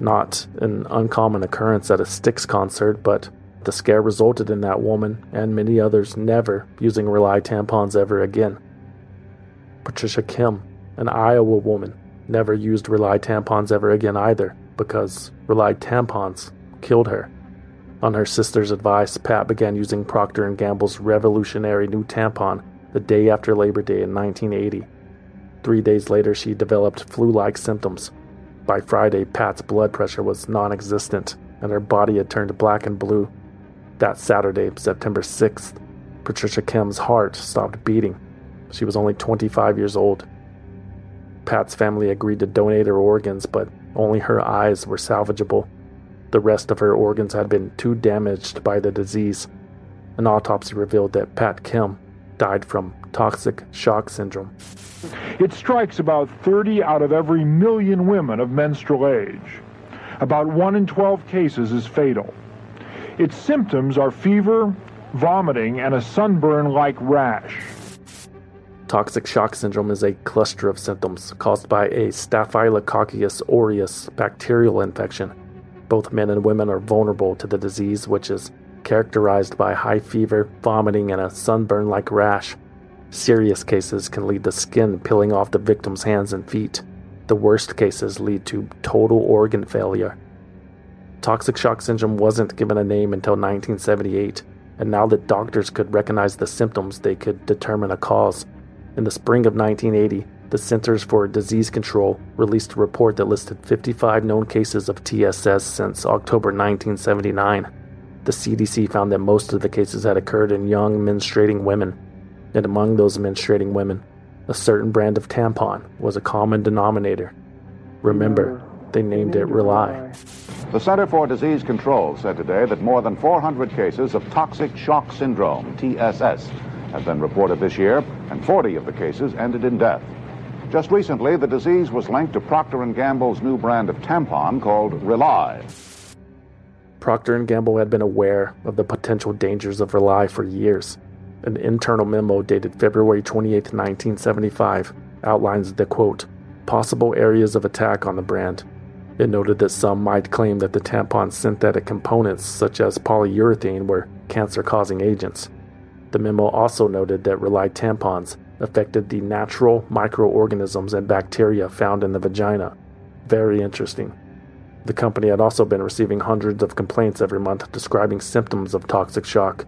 Not an uncommon occurrence at a Styx concert, but the scare resulted in that woman and many others never using Rely tampons ever again. Patricia Kehm, an Iowa woman, never used Rely tampons ever again either because Rely tampons killed her. On her sister's advice, Pat began using Procter & Gamble's revolutionary new tampon the day after Labor Day in 1980. 3 days later, she developed flu-like symptoms. By Friday, Pat's blood pressure was non-existent and her body had turned black and blue. That Saturday, September 6th, Patricia Kehm's heart stopped beating. She was only 25 years old. Pat's family agreed to donate her organs, but only her eyes were salvageable. The rest of her organs had been too damaged by the disease. An autopsy revealed that Pat Kehm died from toxic shock syndrome. It strikes about 30 out of every million women of menstrual age. About 1 in 12 cases is fatal. Its symptoms are fever, vomiting, and a sunburn like rash. Toxic shock syndrome is a cluster of symptoms caused by a Staphylococcus aureus bacterial infection. Both men and women are vulnerable to the disease, which is characterized by high fever, vomiting, and a sunburn like rash. Serious cases can lead to skin peeling off the victim's hands and feet. The worst cases lead to total organ failure. Toxic shock syndrome wasn't given a name until 1978, and now that doctors could recognize the symptoms, they could determine a cause. In the spring of 1980, the Centers for Disease Control released a report that listed 55 known cases of TSS since October 1979. The CDC found that most of the cases had occurred in young menstruating women, and among those menstruating women, a certain brand of tampon was a common denominator. Remember, they named it Rely. The Center for Disease Control said today that more than 400 cases of toxic shock syndrome, TSS, have been reported this year, and 40 of the cases ended in death. Just recently, the disease was linked to Procter & Gamble's new brand of tampon called Rely. Procter & Gamble had been aware of the potential dangers of Rely for years. An internal memo dated February 28, 1975, outlines the quote, possible areas of attack on the brand. It noted that some might claim that the tampon's synthetic components, such as polyurethane, were cancer causing agents. The memo also noted that Rely tampons affected the natural microorganisms and bacteria found in the vagina. Very interesting. The company had also been receiving hundreds of complaints every month describing symptoms of toxic shock.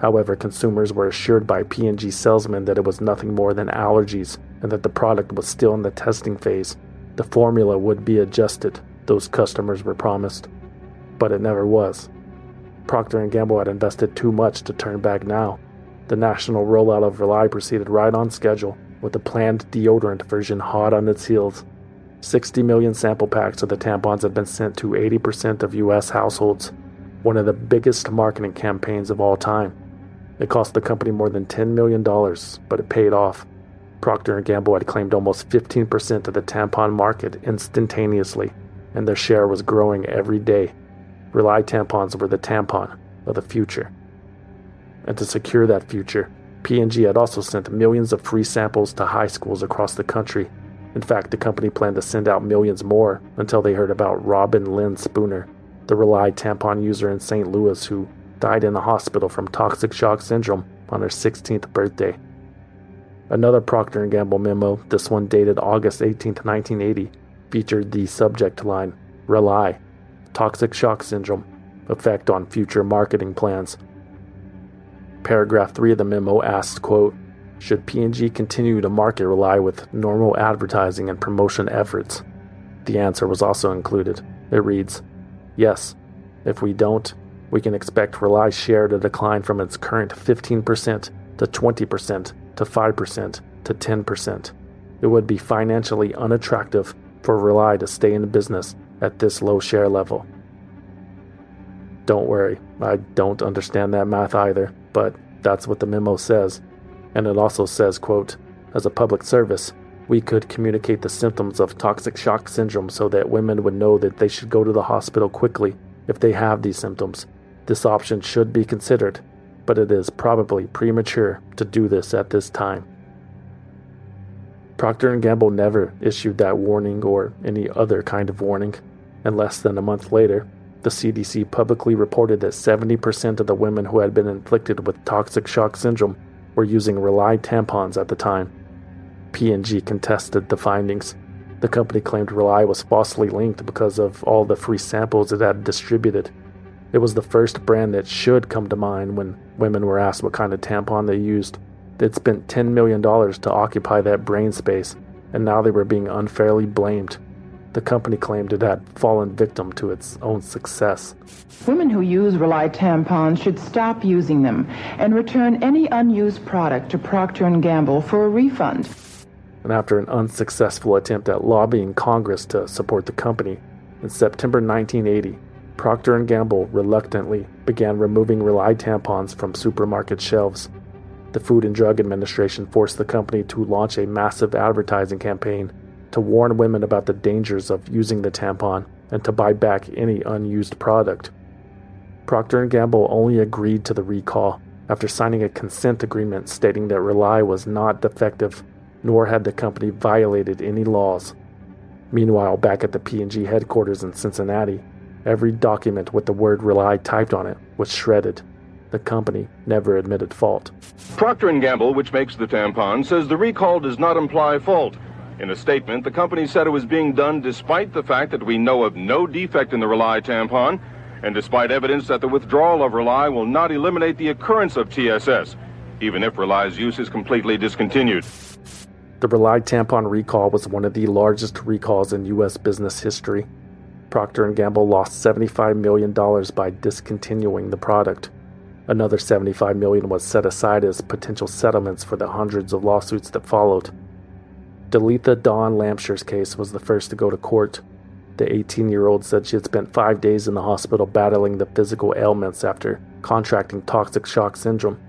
However, consumers were assured by P&G salesmen that it was nothing more than allergies and that the product was still in the testing phase. The formula would be adjusted, those customers were promised. But it never was. Procter & Gamble had invested too much to turn back now. The national rollout of Rely proceeded right on schedule, with the planned deodorant version hot on its heels. 60 million sample packs of the tampons had been sent to 80% of U.S. households, one of the biggest marketing campaigns of all time. It cost the company more than $10 million, but it paid off. Procter & Gamble had claimed almost 15% of the tampon market instantaneously, and their share was growing every day. Rely tampons were the tampon of the future. And to secure that future, P&G had also sent millions of free samples to high schools across the country. In fact, the company planned to send out millions more until they heard about Robin Lynn Spooner, the Rely tampon user in St. Louis who died in the hospital from toxic shock syndrome on her 16th birthday. Another Procter & Gamble memo, this one dated August 18, 1980, featured the subject line, Rely, Toxic Shock Syndrome, Effect on Future Marketing Plans. Paragraph 3 of the memo asked, quote, Should P&G continue to market Rely with normal advertising and promotion efforts? The answer was also included. It reads, Yes. If we don't, we can expect Rely's share to decline from its current 15% to 20% to 5% to 10%. It would be financially unattractive for Rely to stay in business at this low share level. Don't worry, I don't understand that math either, but that's what the memo says. And it also says, quote, as a public service, we could communicate the symptoms of toxic shock syndrome so that women would know that they should go to the hospital quickly if they have these symptoms. This option should be considered, but it is probably premature to do this at this time. Procter & Gamble never issued that warning or any other kind of warning, and less than a month later, the CDC publicly reported that 70% of the women who had been inflicted with toxic shock syndrome were using Rely tampons at the time. P&G contested the findings. The company claimed Rely was falsely linked because of all the free samples it had distributed. It was the first brand that should come to mind when women were asked what kind of tampon they used. They'd spent $10 million to occupy that brain space, and now they were being unfairly blamed. The company claimed it had fallen victim to its own success. Women who use Rely tampons should stop using them and return any unused product to Procter & Gamble for a refund. And after an unsuccessful attempt at lobbying Congress to support the company, in September 1980, Procter & Gamble reluctantly began removing Rely tampons from supermarket shelves. The Food and Drug Administration forced the company to launch a massive advertising campaign to warn women about the dangers of using the tampon and to buy back any unused product. Procter & Gamble only agreed to the recall after signing a consent agreement stating that Rely was not defective, nor had the company violated any laws. Meanwhile, back at the P&G headquarters in Cincinnati, every document with the word Rely typed on it was shredded. The company never admitted fault. Procter & Gamble, which makes the tampon, says the recall does not imply fault. In a statement, the company said it was being done despite the fact that we know of no defect in the Rely tampon, and despite evidence that the withdrawal of Rely will not eliminate the occurrence of TSS, even if Rely's use is completely discontinued. The Rely tampon recall was one of the largest recalls in U.S. business history. Procter & Gamble lost $75 million by discontinuing the product. Another 75 million was set aside as potential settlements for the hundreds of lawsuits that followed. Delitha Dawn Lampshire's case was the first to go to court. The 18 year old said she had spent five days in the hospital battling the physical ailments after contracting toxic shock syndrome.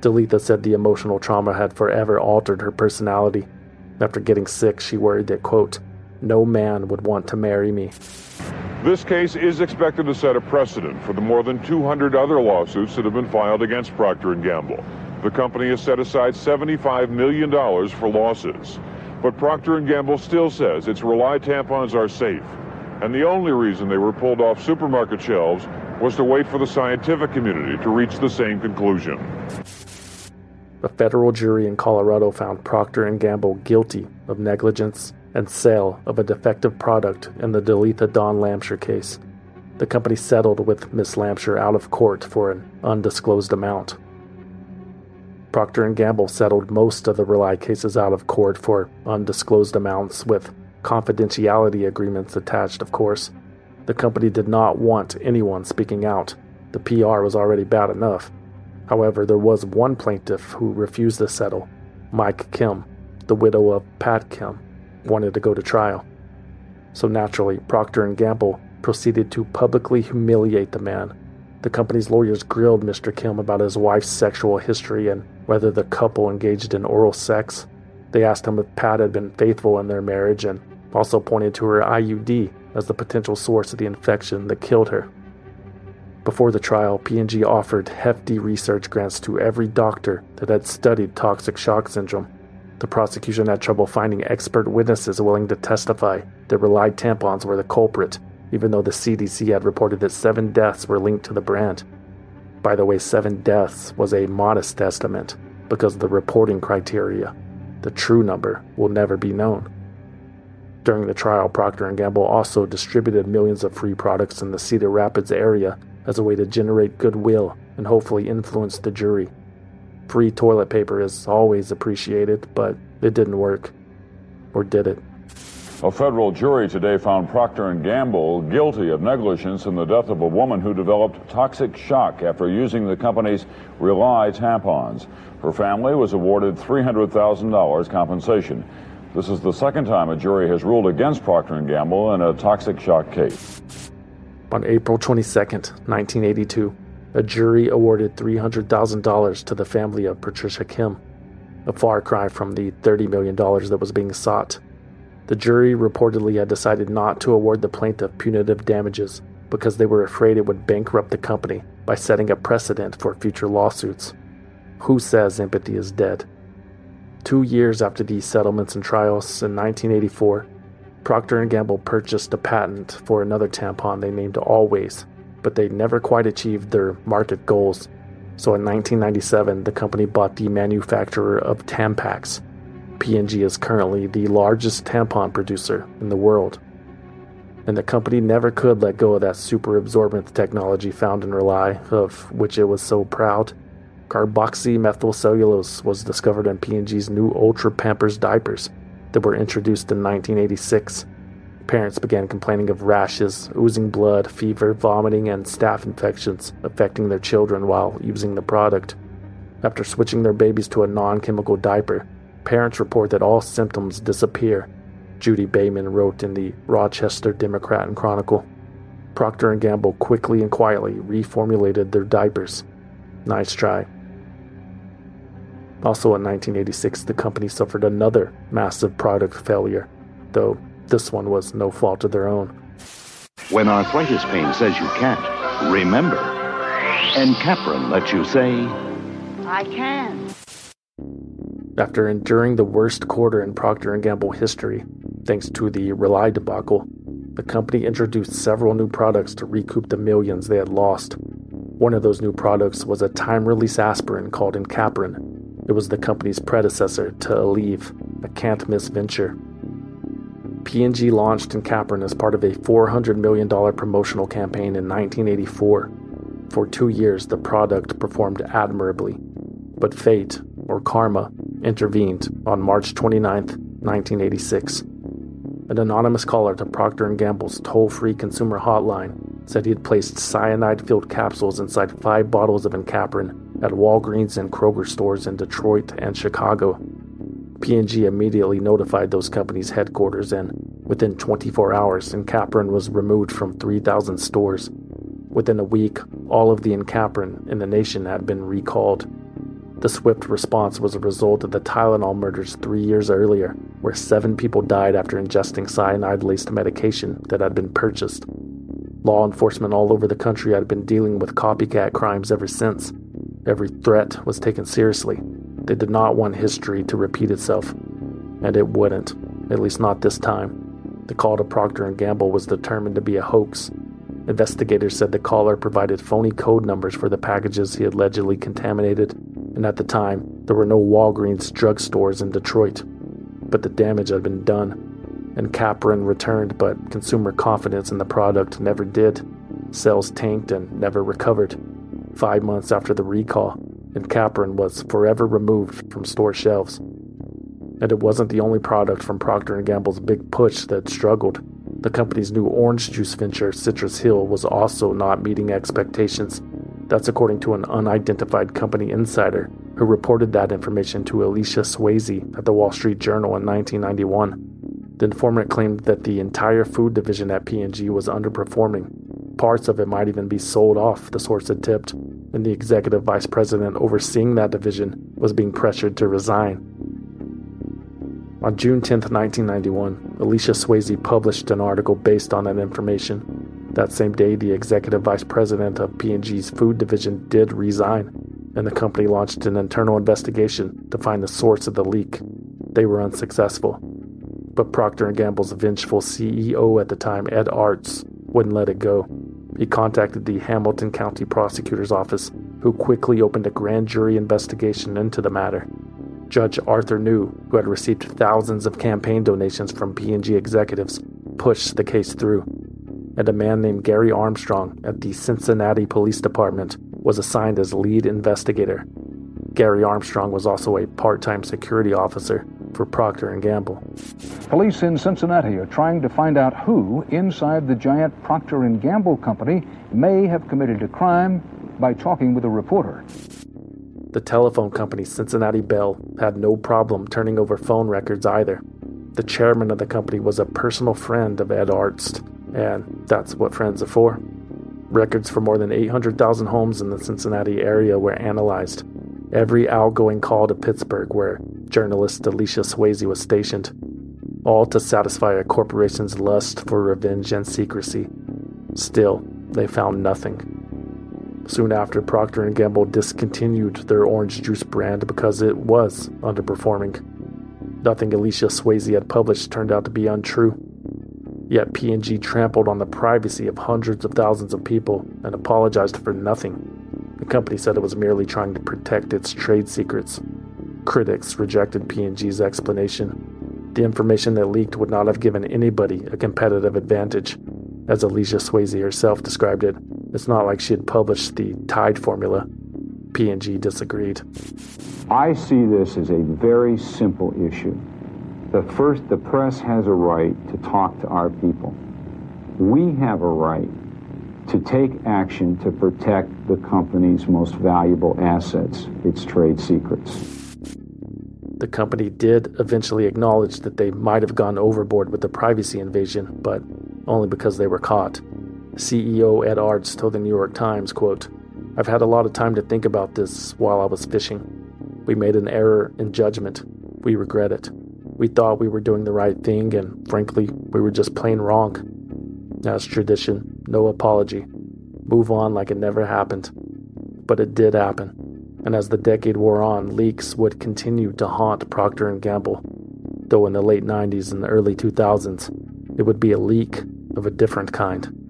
Delitha said the emotional trauma had forever altered her personality. After getting sick, she worried that, quote, no man would want to marry me. This case is expected to set a precedent for the more than 200 other lawsuits that have been filed against Procter & Gamble. The company has set aside $75 million for losses. But Procter & Gamble still says its Rely tampons are safe. And the only reason they were pulled off supermarket shelves was to wait for the scientific community to reach the same conclusion. A federal jury in Colorado found Procter & Gamble guilty of negligence, and sale of a defective product in the Delitha Dawn Lampshire case. The company settled with Miss Lampshire out of court for an undisclosed amount. Procter & Gamble settled most of the Rely cases out of court for undisclosed amounts with confidentiality agreements attached, of course. The company did not want anyone speaking out. The PR was already bad enough. However, there was one plaintiff who refused to settle. Mike Kehm, the widow of Pat Kehm, wanted to go to trial. So naturally, Procter & Gamble proceeded to publicly humiliate the man. The company's lawyers grilled Mr. Kehm about his wife's sexual history and whether the couple engaged in oral sex. They asked him if Pat had been faithful in their marriage and also pointed to her IUD as the potential source of the infection that killed her. Before the trial, P&G offered hefty research grants to every doctor that had studied toxic shock syndrome. The prosecution had trouble finding expert witnesses willing to testify that Rely tampons were the culprit, even though the CDC had reported that seven deaths were linked to the brand. By the way, seven deaths was a modest estimate because of the reporting criteria. The true number will never be known. During the trial, Procter & Gamble also distributed millions of free products in the Cedar Rapids area as a way to generate goodwill and hopefully influence the jury. Free toilet paper is always appreciated, but it didn't work. Or did it? A federal jury today found Procter & Gamble guilty of negligence in the death of a woman who developed toxic shock after using the company's Rely tampons. Her family was awarded $300,000 compensation. This is the second time a jury has ruled against Procter & Gamble in a toxic shock case. On April 22, 1982, a jury awarded $300,000 to the family of Patricia Kehm, a far cry from the $30 million that was being sought. The jury reportedly had decided not to award the plaintiff punitive damages because they were afraid it would bankrupt the company by setting a precedent for future lawsuits. Who says empathy is dead? Two years after these settlements and trials, in 1984, Procter & Gamble purchased a patent for another tampon they named Always, but they never quite achieved their market goals. So in 1997, the company bought the manufacturer of Tampax. P&G is currently the largest tampon producer in the world. And the company never could let go of that super absorbent technology found in Rely, of which it was so proud. Carboxymethylcellulose was discovered in P&G's new Ultra Pampers diapers that were introduced in 1986. Parents began complaining of rashes, oozing blood, fever, vomiting, and staph infections affecting their children while using the product. After switching their babies to a non chemical diaper, parents report that all symptoms disappear, Judy Bayman wrote in the Rochester Democrat and Chronicle. Procter & Gamble quickly and quietly reformulated their diapers. Nice try. Also in 1986, the company suffered another massive product failure, though this one was no fault of their own. When arthritis pain says you can't, remember. Encaprin lets you say, I can. After enduring the worst quarter in Procter & Gamble history, thanks to the Rely debacle, the company introduced several new products to recoup the millions they had lost. One of those new products was a time-release aspirin called Encaprin. It was the company's predecessor to Aleve, a can't-miss venture. P&G launched Encaprin as part of a $400 million promotional campaign in 1984. For two years, the product performed admirably, but fate, or karma, intervened on March 29, 1986. An anonymous caller to Procter & Gamble's toll-free consumer hotline said he had placed cyanide-filled capsules inside five bottles of Encaprin at Walgreens and Kroger stores in Detroit and Chicago. P&G immediately notified those companies' headquarters and within 24 hours Encaprin was removed from 3,000 stores. Within a week, all of the Encaprin in the nation had been recalled. The swift response was a result of the Tylenol murders three years earlier, where seven people died after ingesting cyanide laced medication that had been purchased. Law enforcement all over the country had been dealing with copycat crimes ever since. Every threat was taken seriously. They did not want history to repeat itself, and it wouldn't, at least not this time. The call to Procter & Gamble was determined to be a hoax. Investigators said the caller provided phony code numbers for the packages he allegedly contaminated, and at the time, there were no Walgreens drugstores in Detroit. But the damage had been done. Encaprin returned, but consumer confidence in the product never did. Sales tanked and never recovered. Five months after the recall, Encaprin was forever removed from store shelves. And it wasn't the only product from Procter & Gamble's big push that struggled. The company's new orange juice venture, Citrus Hill, was also not meeting expectations. That's according to an unidentified company insider who reported that information to Alecia Swasy at the Wall Street Journal in 1991. The informant claimed that the entire food division at P&G was underperforming. Parts of it might even be sold off, the source had tipped, and the executive vice president overseeing that division was being pressured to resign. On June 10, 1991, Alecia Swasy published an article based on that information. That same day, the executive vice president of P&G's food division did resign, and the company launched an internal investigation to find the source of the leak. They were unsuccessful. But Procter & Gamble's vengeful CEO at the time, Ed Arzt, wouldn't let it go. He contacted the Hamilton County Prosecutor's Office, who quickly opened a grand jury investigation into the matter. Judge Arthur Ney, who had received thousands of campaign donations from P&G executives, pushed the case through. And a man named Gary Armstrong at the Cincinnati Police Department was assigned as lead investigator. Gary Armstrong was also a part-time security officer for Procter & Gamble. Police in Cincinnati are trying to find out who inside the giant Procter & Gamble company may have committed a crime by talking with a reporter. The telephone company Cincinnati Bell had no problem turning over phone records either. The chairman of the company was a personal friend of Ed Arzt, and that's what friends are for. Records for more than 800,000 homes in the Cincinnati area were analyzed. Every outgoing call to Pittsburgh, where journalist Alecia Swasy was stationed, all to satisfy a corporation's lust for revenge and secrecy. Still, they found nothing. Soon after, Procter & Gamble discontinued their orange juice brand because it was underperforming. Nothing Alecia Swasy had published turned out to be untrue. Yet P&G trampled on the privacy of hundreds of thousands of people and apologized for nothing. The company said it was merely trying to protect its trade secrets. Critics rejected P&G's explanation. The information that leaked would not have given anybody a competitive advantage. As Alecia Swasy herself described it, it's not like she had published the Tide formula. P&G disagreed. I see this as a very simple issue. The first, the press has a right to talk to our people. We have a right to take action to protect the company's most valuable assets, its trade secrets. The company did eventually acknowledge that they might have gone overboard with the privacy invasion, but only because they were caught. CEO Ed Arzt told the New York Times, quote, I've had a lot of time to think about this while I was fishing. We made an error in judgment. We regret it. We thought we were doing the right thing, and frankly, we were just plain wrong. As tradition, no apology. Move on like it never happened. But it did happen. And as the decade wore on, leaks would continue to haunt Procter & Gamble. Though in the late 90s and the early 2000s, it would be a leak of a different kind.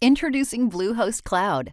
Introducing Bluehost Cloud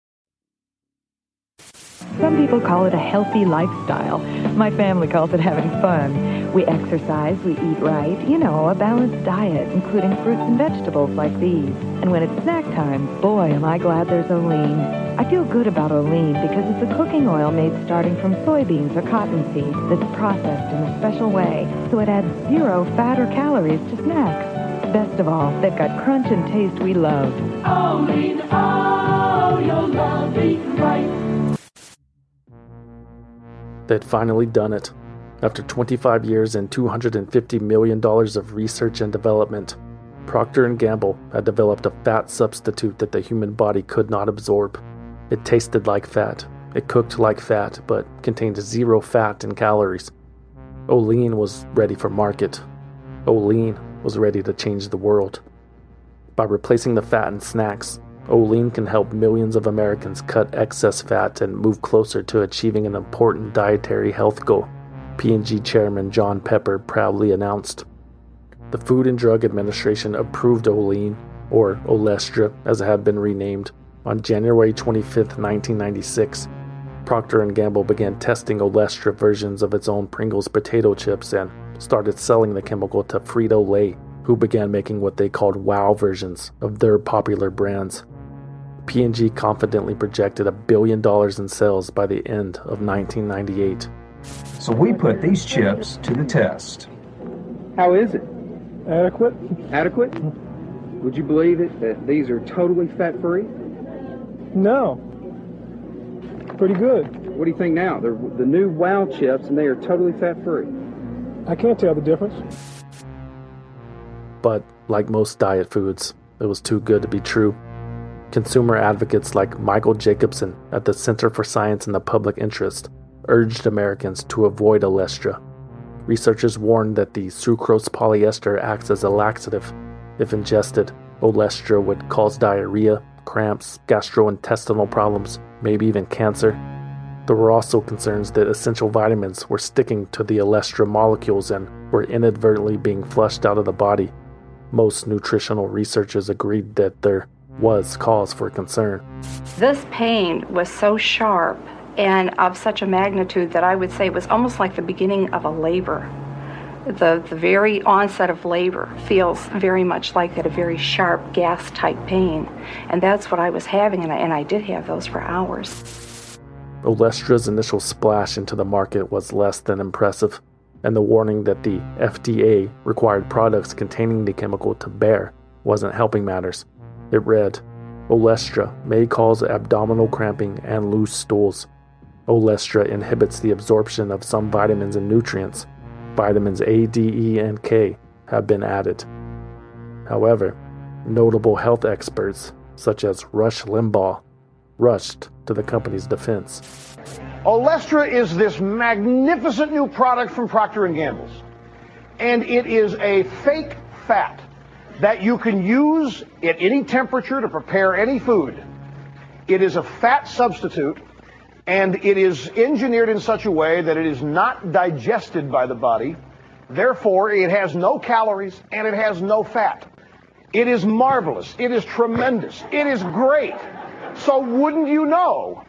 Some people call it a healthy lifestyle. My family calls it having fun. We exercise, we eat right, you know, a balanced diet, including fruits and vegetables like these. And when it's snack time, boy, am I glad there's Olean. I feel good about Olean because it's a cooking oil made starting from soybeans or cottonseed that's processed in a special way, so it adds zero fat or calories to snacks. Best of all, they've got crunch and taste we love. Olean, oh, your love eating right. They'd finally done it. After 25 years and $250 million of research and development, Procter & Gamble had developed a fat substitute that the human body could not absorb. It tasted like fat, it cooked like fat, but contained zero fat and calories. Olean was ready for market. Olean was ready to change the world. By replacing the fat in snacks, Olean can help millions of Americans cut excess fat and move closer to achieving an important dietary health goal, P&G chairman John Pepper proudly announced. The Food and Drug Administration approved Olean, or Olestra as it had been renamed, on January 25, 1996. Procter & Gamble began testing Olestra versions of its own Pringles potato chips and started selling the chemical to Frito-Lay, who began making what they called wow versions of their popular brands. P&G confidently projected a billion dollars in sales by the end of 1998. So we put these chips to the test. How is it? Adequate. Adequate? Would you believe it that these are totally fat free? No. Pretty good. What do you think now? They're the new Wow chips and they are totally fat free. I can't tell the difference. But, like most diet foods, it was too good to be true. Consumer advocates like Michael Jacobson at the Center for Science in the Public Interest urged Americans to avoid Olestra. Researchers warned that the sucrose polyester acts as a laxative. If ingested, Olestra would cause diarrhea, cramps, gastrointestinal problems, maybe even cancer. There were also concerns that essential vitamins were sticking to the Olestra molecules and were inadvertently being flushed out of the body. Most nutritional researchers agreed that there was cause for concern. This pain was so sharp and of such a magnitude that I would say it was almost like the beginning of a labor. The, the very onset of labor feels very much like that, a very sharp gas type pain. And that's what I was having, and I, and I did have those for hours. Olestra's initial splash into the market was less than impressive, and the warning that the FDA required products containing the chemical to bear wasn't helping matters. It read, Olestra may cause abdominal cramping and loose stools. Olestra inhibits the absorption of some vitamins and nutrients. Vitamins A, D, E, and K have been added. However, notable health experts, such as Rush Limbaugh, rushed to the company's defense. Olestra is this magnificent new product from Procter & Gamble's. And it is a fake fat that you can use at any temperature to prepare any food. It is a fat substitute and it is engineered in such a way that it is not digested by the body. Therefore, it has no calories and it has no fat. It is marvelous. It is tremendous. It is great. So wouldn't you know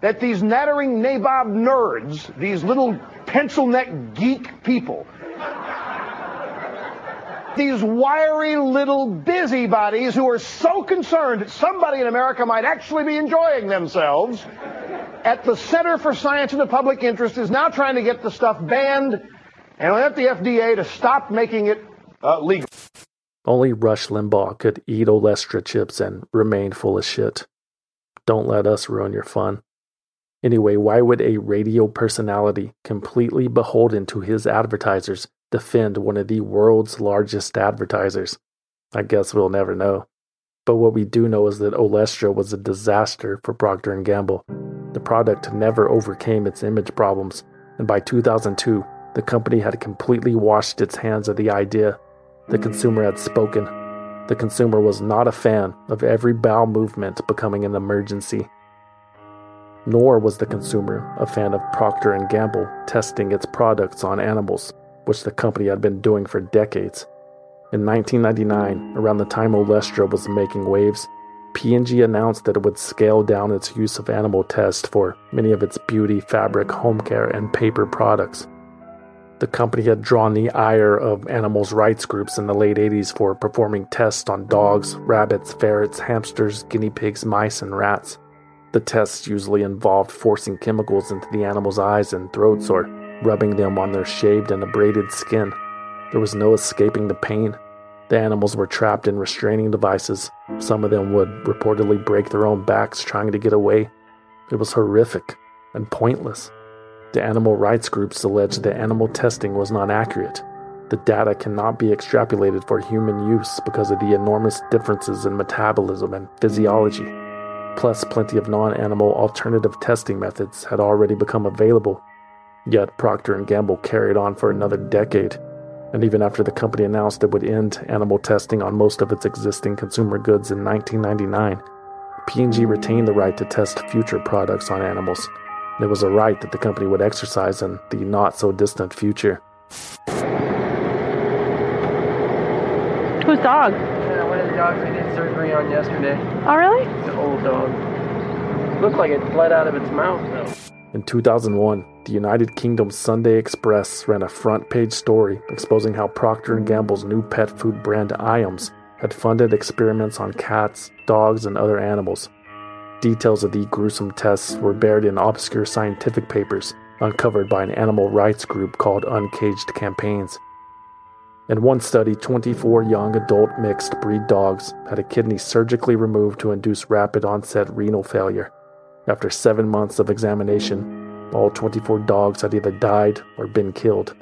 that these nattering nabob nerds, these little pencil neck geek people, these wiry little busybodies who are so concerned that somebody in America might actually be enjoying themselves, at the Center for Science in the Public Interest is now trying to get the stuff banned and let the FDA to stop making it uh, legal. Only Rush Limbaugh could eat Olestra chips and remain full of shit. Don't let us ruin your fun. Anyway, why would a radio personality completely beholden to his advertisers defend one of the world's largest advertisers? I guess we'll never know. But what we do know is that Olestra was a disaster for Procter & Gamble. The product never overcame its image problems, and by 2002, the company had completely washed its hands of the idea. The consumer had spoken. The consumer was not a fan of every bowel movement becoming an emergency. Nor was the consumer a fan of Procter & Gamble testing its products on animals, which the company had been doing for decades. In 1999, around the time Olestra was making waves, P&G announced that it would scale down its use of animal tests for many of its beauty, fabric, home care, and paper products. The company had drawn the ire of animals' rights groups in the late 80s for performing tests on dogs, rabbits, ferrets, hamsters, guinea pigs, mice, and rats. The tests usually involved forcing chemicals into the animals' eyes and throats or rubbing them on their shaved and abraded skin. There was no escaping the pain. The animals were trapped in restraining devices. Some of them would reportedly break their own backs trying to get away. It was horrific and pointless. The animal rights groups alleged that animal testing was not accurate. The data cannot be extrapolated for human use because of the enormous differences in metabolism and physiology. Plus, plenty of non-animal alternative testing methods had already become available. Yet Procter & Gamble carried on for another decade and even after the company announced it would end animal testing on most of its existing consumer goods in 1999, P&G retained the right to test future products on animals. And it was a right that the company would exercise in the not so distant future. Whose dog? Yeah, one of the dogs we did surgery on yesterday. Oh, really? It's an old dog. Looked like it bled out of its mouth, though. In 2001, the United Kingdom's Sunday Express ran a front-page story exposing how Procter & Gamble's new pet food brand Iams had funded experiments on cats, dogs, and other animals. Details of the gruesome tests were buried in obscure scientific papers uncovered by an animal rights group called Uncaged Campaigns. In one study, 24 young adult mixed breed dogs had a kidney surgically removed to induce rapid onset renal failure. After seven months of examination, all 24 dogs had either died or been killed.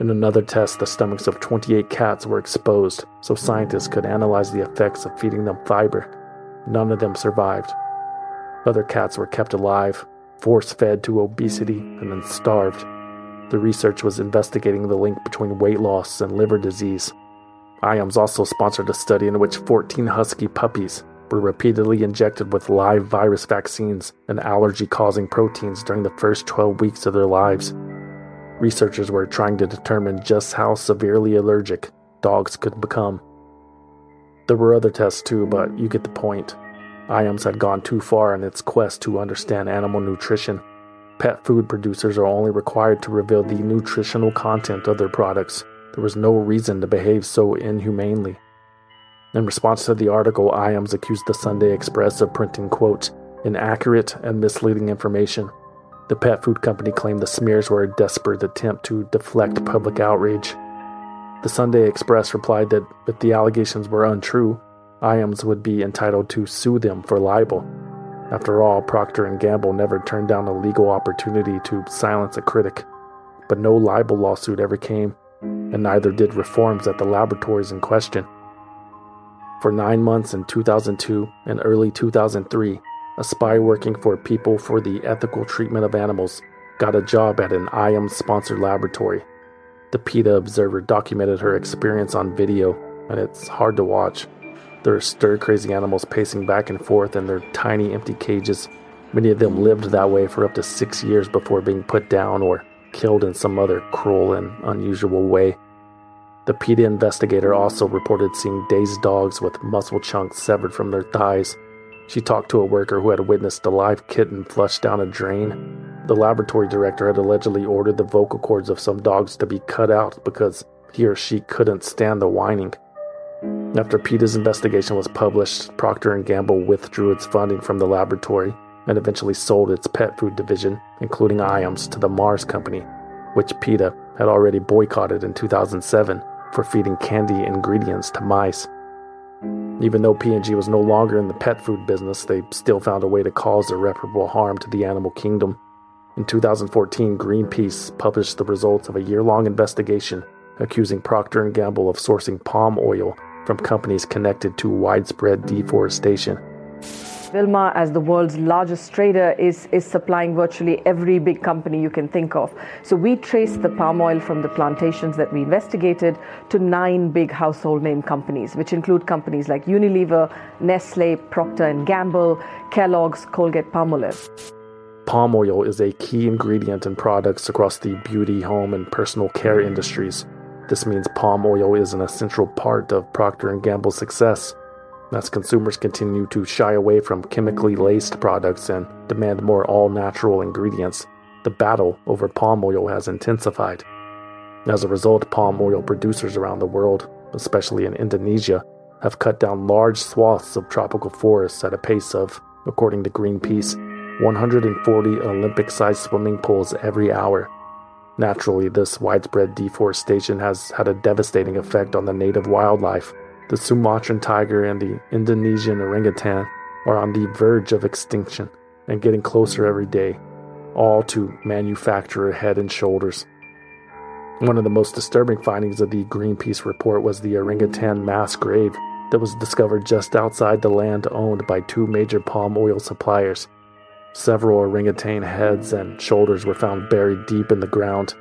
In another test, the stomachs of 28 cats were exposed so scientists could analyze the effects of feeding them fiber. None of them survived. Other cats were kept alive, force fed to obesity, and then starved. The research was investigating the link between weight loss and liver disease. IAMS also sponsored a study in which 14 husky puppies were repeatedly injected with live virus vaccines and allergy causing proteins during the first 12 weeks of their lives. Researchers were trying to determine just how severely allergic dogs could become. There were other tests too, but you get the point. IAMS had gone too far in its quest to understand animal nutrition. Pet food producers are only required to reveal the nutritional content of their products. There was no reason to behave so inhumanely. In response to the article, IAMS accused the Sunday Express of printing, quote, inaccurate and misleading information. The pet food company claimed the smears were a desperate attempt to deflect public outrage. The Sunday Express replied that if the allegations were untrue, IAMS would be entitled to sue them for libel. After all, Procter & Gamble never turned down a legal opportunity to silence a critic. But no libel lawsuit ever came, and neither did reforms at the laboratories in question. For nine months in 2002 and early 2003, a spy working for People for the Ethical Treatment of Animals got a job at an IAM sponsored laboratory. The PETA Observer documented her experience on video, and it's hard to watch. There are stir crazy animals pacing back and forth in their tiny empty cages. Many of them lived that way for up to six years before being put down or killed in some other cruel and unusual way. The PETA investigator also reported seeing dazed dogs with muscle chunks severed from their thighs. She talked to a worker who had witnessed a live kitten flushed down a drain. The laboratory director had allegedly ordered the vocal cords of some dogs to be cut out because he or she couldn't stand the whining. After PETA's investigation was published, Procter & Gamble withdrew its funding from the laboratory and eventually sold its pet food division, including IAMS, to the Mars Company, which PETA had already boycotted in 2007 for feeding candy ingredients to mice. Even though P&G was no longer in the pet food business, they still found a way to cause irreparable harm to the animal kingdom. In 2014, Greenpeace published the results of a year-long investigation accusing Procter & Gamble of sourcing palm oil from companies connected to widespread deforestation. Wilmar, as the world's largest trader, is, is supplying virtually every big company you can think of. So we traced the palm oil from the plantations that we investigated to nine big household name companies, which include companies like Unilever, Nestle, Procter & Gamble, Kellogg's, Colgate Palmolive. Palm oil is a key ingredient in products across the beauty, home, and personal care industries. This means palm oil is an essential part of Procter & Gamble's success as consumers continue to shy away from chemically laced products and demand more all natural ingredients, the battle over palm oil has intensified. As a result, palm oil producers around the world, especially in Indonesia, have cut down large swaths of tropical forests at a pace of, according to Greenpeace, 140 Olympic sized swimming pools every hour. Naturally, this widespread deforestation has had a devastating effect on the native wildlife. The Sumatran tiger and the Indonesian orangutan are on the verge of extinction and getting closer every day, all to manufacture head and shoulders. One of the most disturbing findings of the Greenpeace report was the orangutan mass grave that was discovered just outside the land owned by two major palm oil suppliers. Several orangutan heads and shoulders were found buried deep in the ground.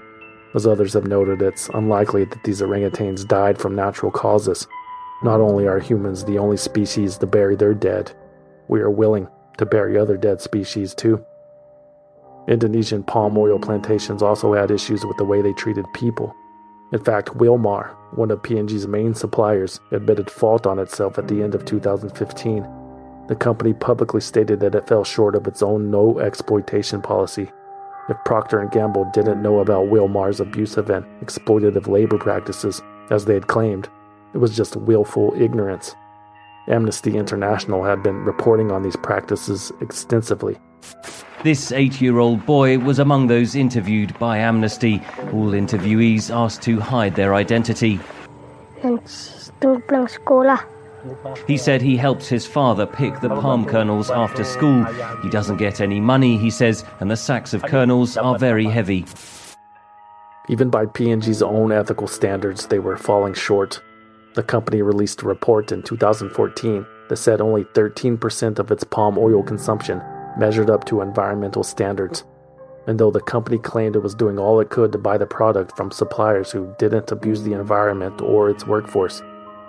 As others have noted, it's unlikely that these orangutans died from natural causes. Not only are humans the only species to bury their dead, we are willing to bury other dead species too. Indonesian palm oil plantations also had issues with the way they treated people. In fact, Wilmar, one of P&G's main suppliers, admitted fault on itself at the end of 2015. The company publicly stated that it fell short of its own no exploitation policy. If Procter & Gamble didn't know about Wilmar's abusive and exploitative labor practices, as they had claimed, it was just willful ignorance. Amnesty International had been reporting on these practices extensively. This eight year old boy was among those interviewed by Amnesty. All interviewees asked to hide their identity. He said he helps his father pick the palm kernels after school. He doesn't get any money, he says, and the sacks of kernels are very heavy. Even by P&G's own ethical standards, they were falling short. The company released a report in 2014 that said only 13% of its palm oil consumption measured up to environmental standards. And though the company claimed it was doing all it could to buy the product from suppliers who didn't abuse the environment or its workforce,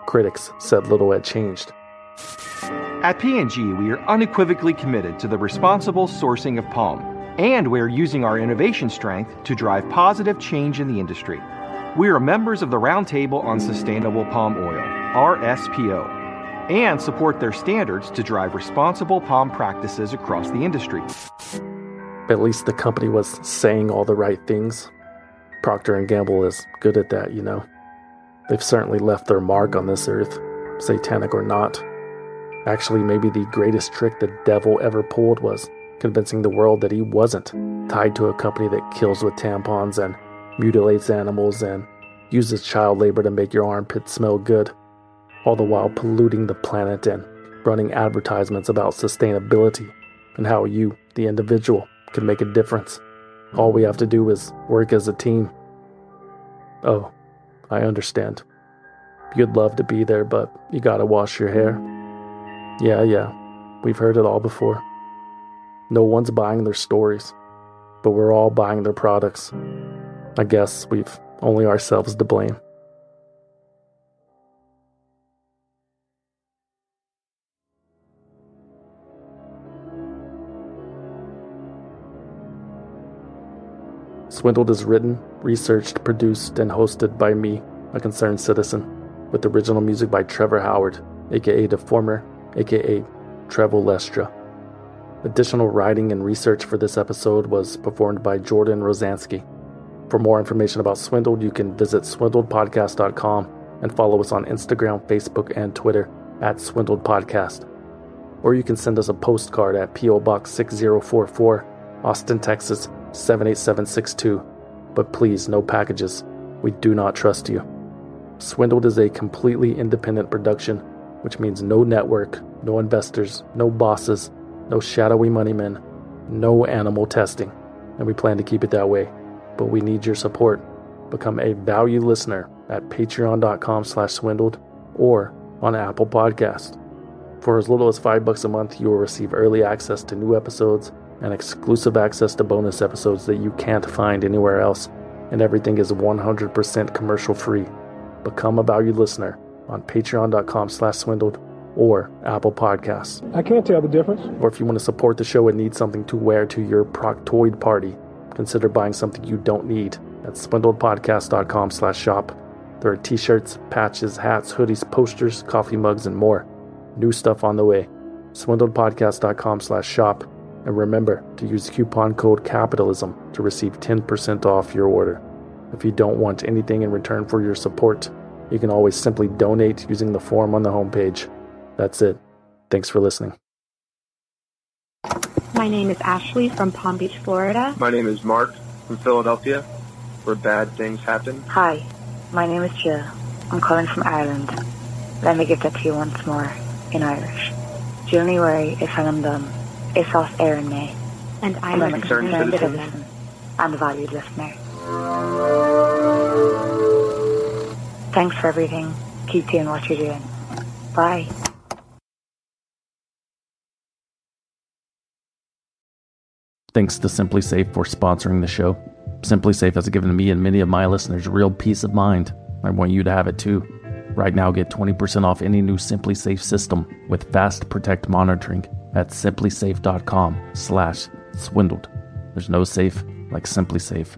critics said little had changed. At P&G, we are unequivocally committed to the responsible sourcing of palm, and we're using our innovation strength to drive positive change in the industry. We are members of the Roundtable on Sustainable Palm Oil, RSPO, and support their standards to drive responsible palm practices across the industry. At least the company was saying all the right things. Procter & Gamble is good at that, you know. They've certainly left their mark on this earth, satanic or not. Actually, maybe the greatest trick the devil ever pulled was convincing the world that he wasn't tied to a company that kills with tampons and mutilates animals, and uses child labor to make your armpits smell good, all the while polluting the planet and running advertisements about sustainability and how you, the individual, can make a difference. All we have to do is work as a team. Oh, I understand. You'd love to be there, but you gotta wash your hair. Yeah, yeah, we've heard it all before. No one's buying their stories, but we're all buying their products. I guess we've only ourselves to blame. Swindled is written, researched, produced, and hosted by me, a concerned citizen, with original music by Trevor Howard, aka Deformr, aka Trevel Lestra. Additional writing and research for this episode was performed by Jordan Rozansky. For more information about Swindled, you can visit swindledpodcast.com and follow us on Instagram, Facebook, and Twitter at Swindled Podcast. Or you can send us a postcard at P.O. Box 6044, Austin, Texas 78762. But please, no packages. We do not trust you. Swindled is a completely independent production, which means no network, no investors, no bosses, no shadowy money men, no animal testing, and we plan to keep it that way but we need your support. Become a value listener at patreon.com slash swindled or on Apple Podcast. For as little as five bucks a month, you will receive early access to new episodes and exclusive access to bonus episodes that you can't find anywhere else, and everything is 100% commercial free. Become a valued listener on patreon.com slash swindled or Apple Podcasts. I can't tell the difference. Or if you want to support the show and need something to wear to your proctoid party, consider buying something you don't need at swindledpodcast.com slash shop. There are t-shirts, patches, hats, hoodies, posters, coffee mugs, and more. New stuff on the way. swindledpodcast.com slash shop. And remember to use coupon code CAPITALISM to receive 10% off your order. If you don't want anything in return for your support, you can always simply donate using the form on the homepage. That's it. Thanks for listening. My name is Ashley from Palm Beach, Florida. My name is Mark from Philadelphia. where bad things happen? Hi, my name is Jill. I'm calling from Ireland. Let me give that to you once more in Irish. Jill Worry is I'm done. Is off Aaron May. And I'm, I'm a concerned concerned citizen. citizen and a valued listener. Thanks for everything. Keep doing what you're doing. Bye. Thanks to SimpliSafe for sponsoring the show. SimpliSafe has given me and many of my listeners real peace of mind. I want you to have it too. Right now, get 20% off any new SimpliSafe system with Fast Protect monitoring at simplisafe.com slash swindled. There's no safe like SimpliSafe.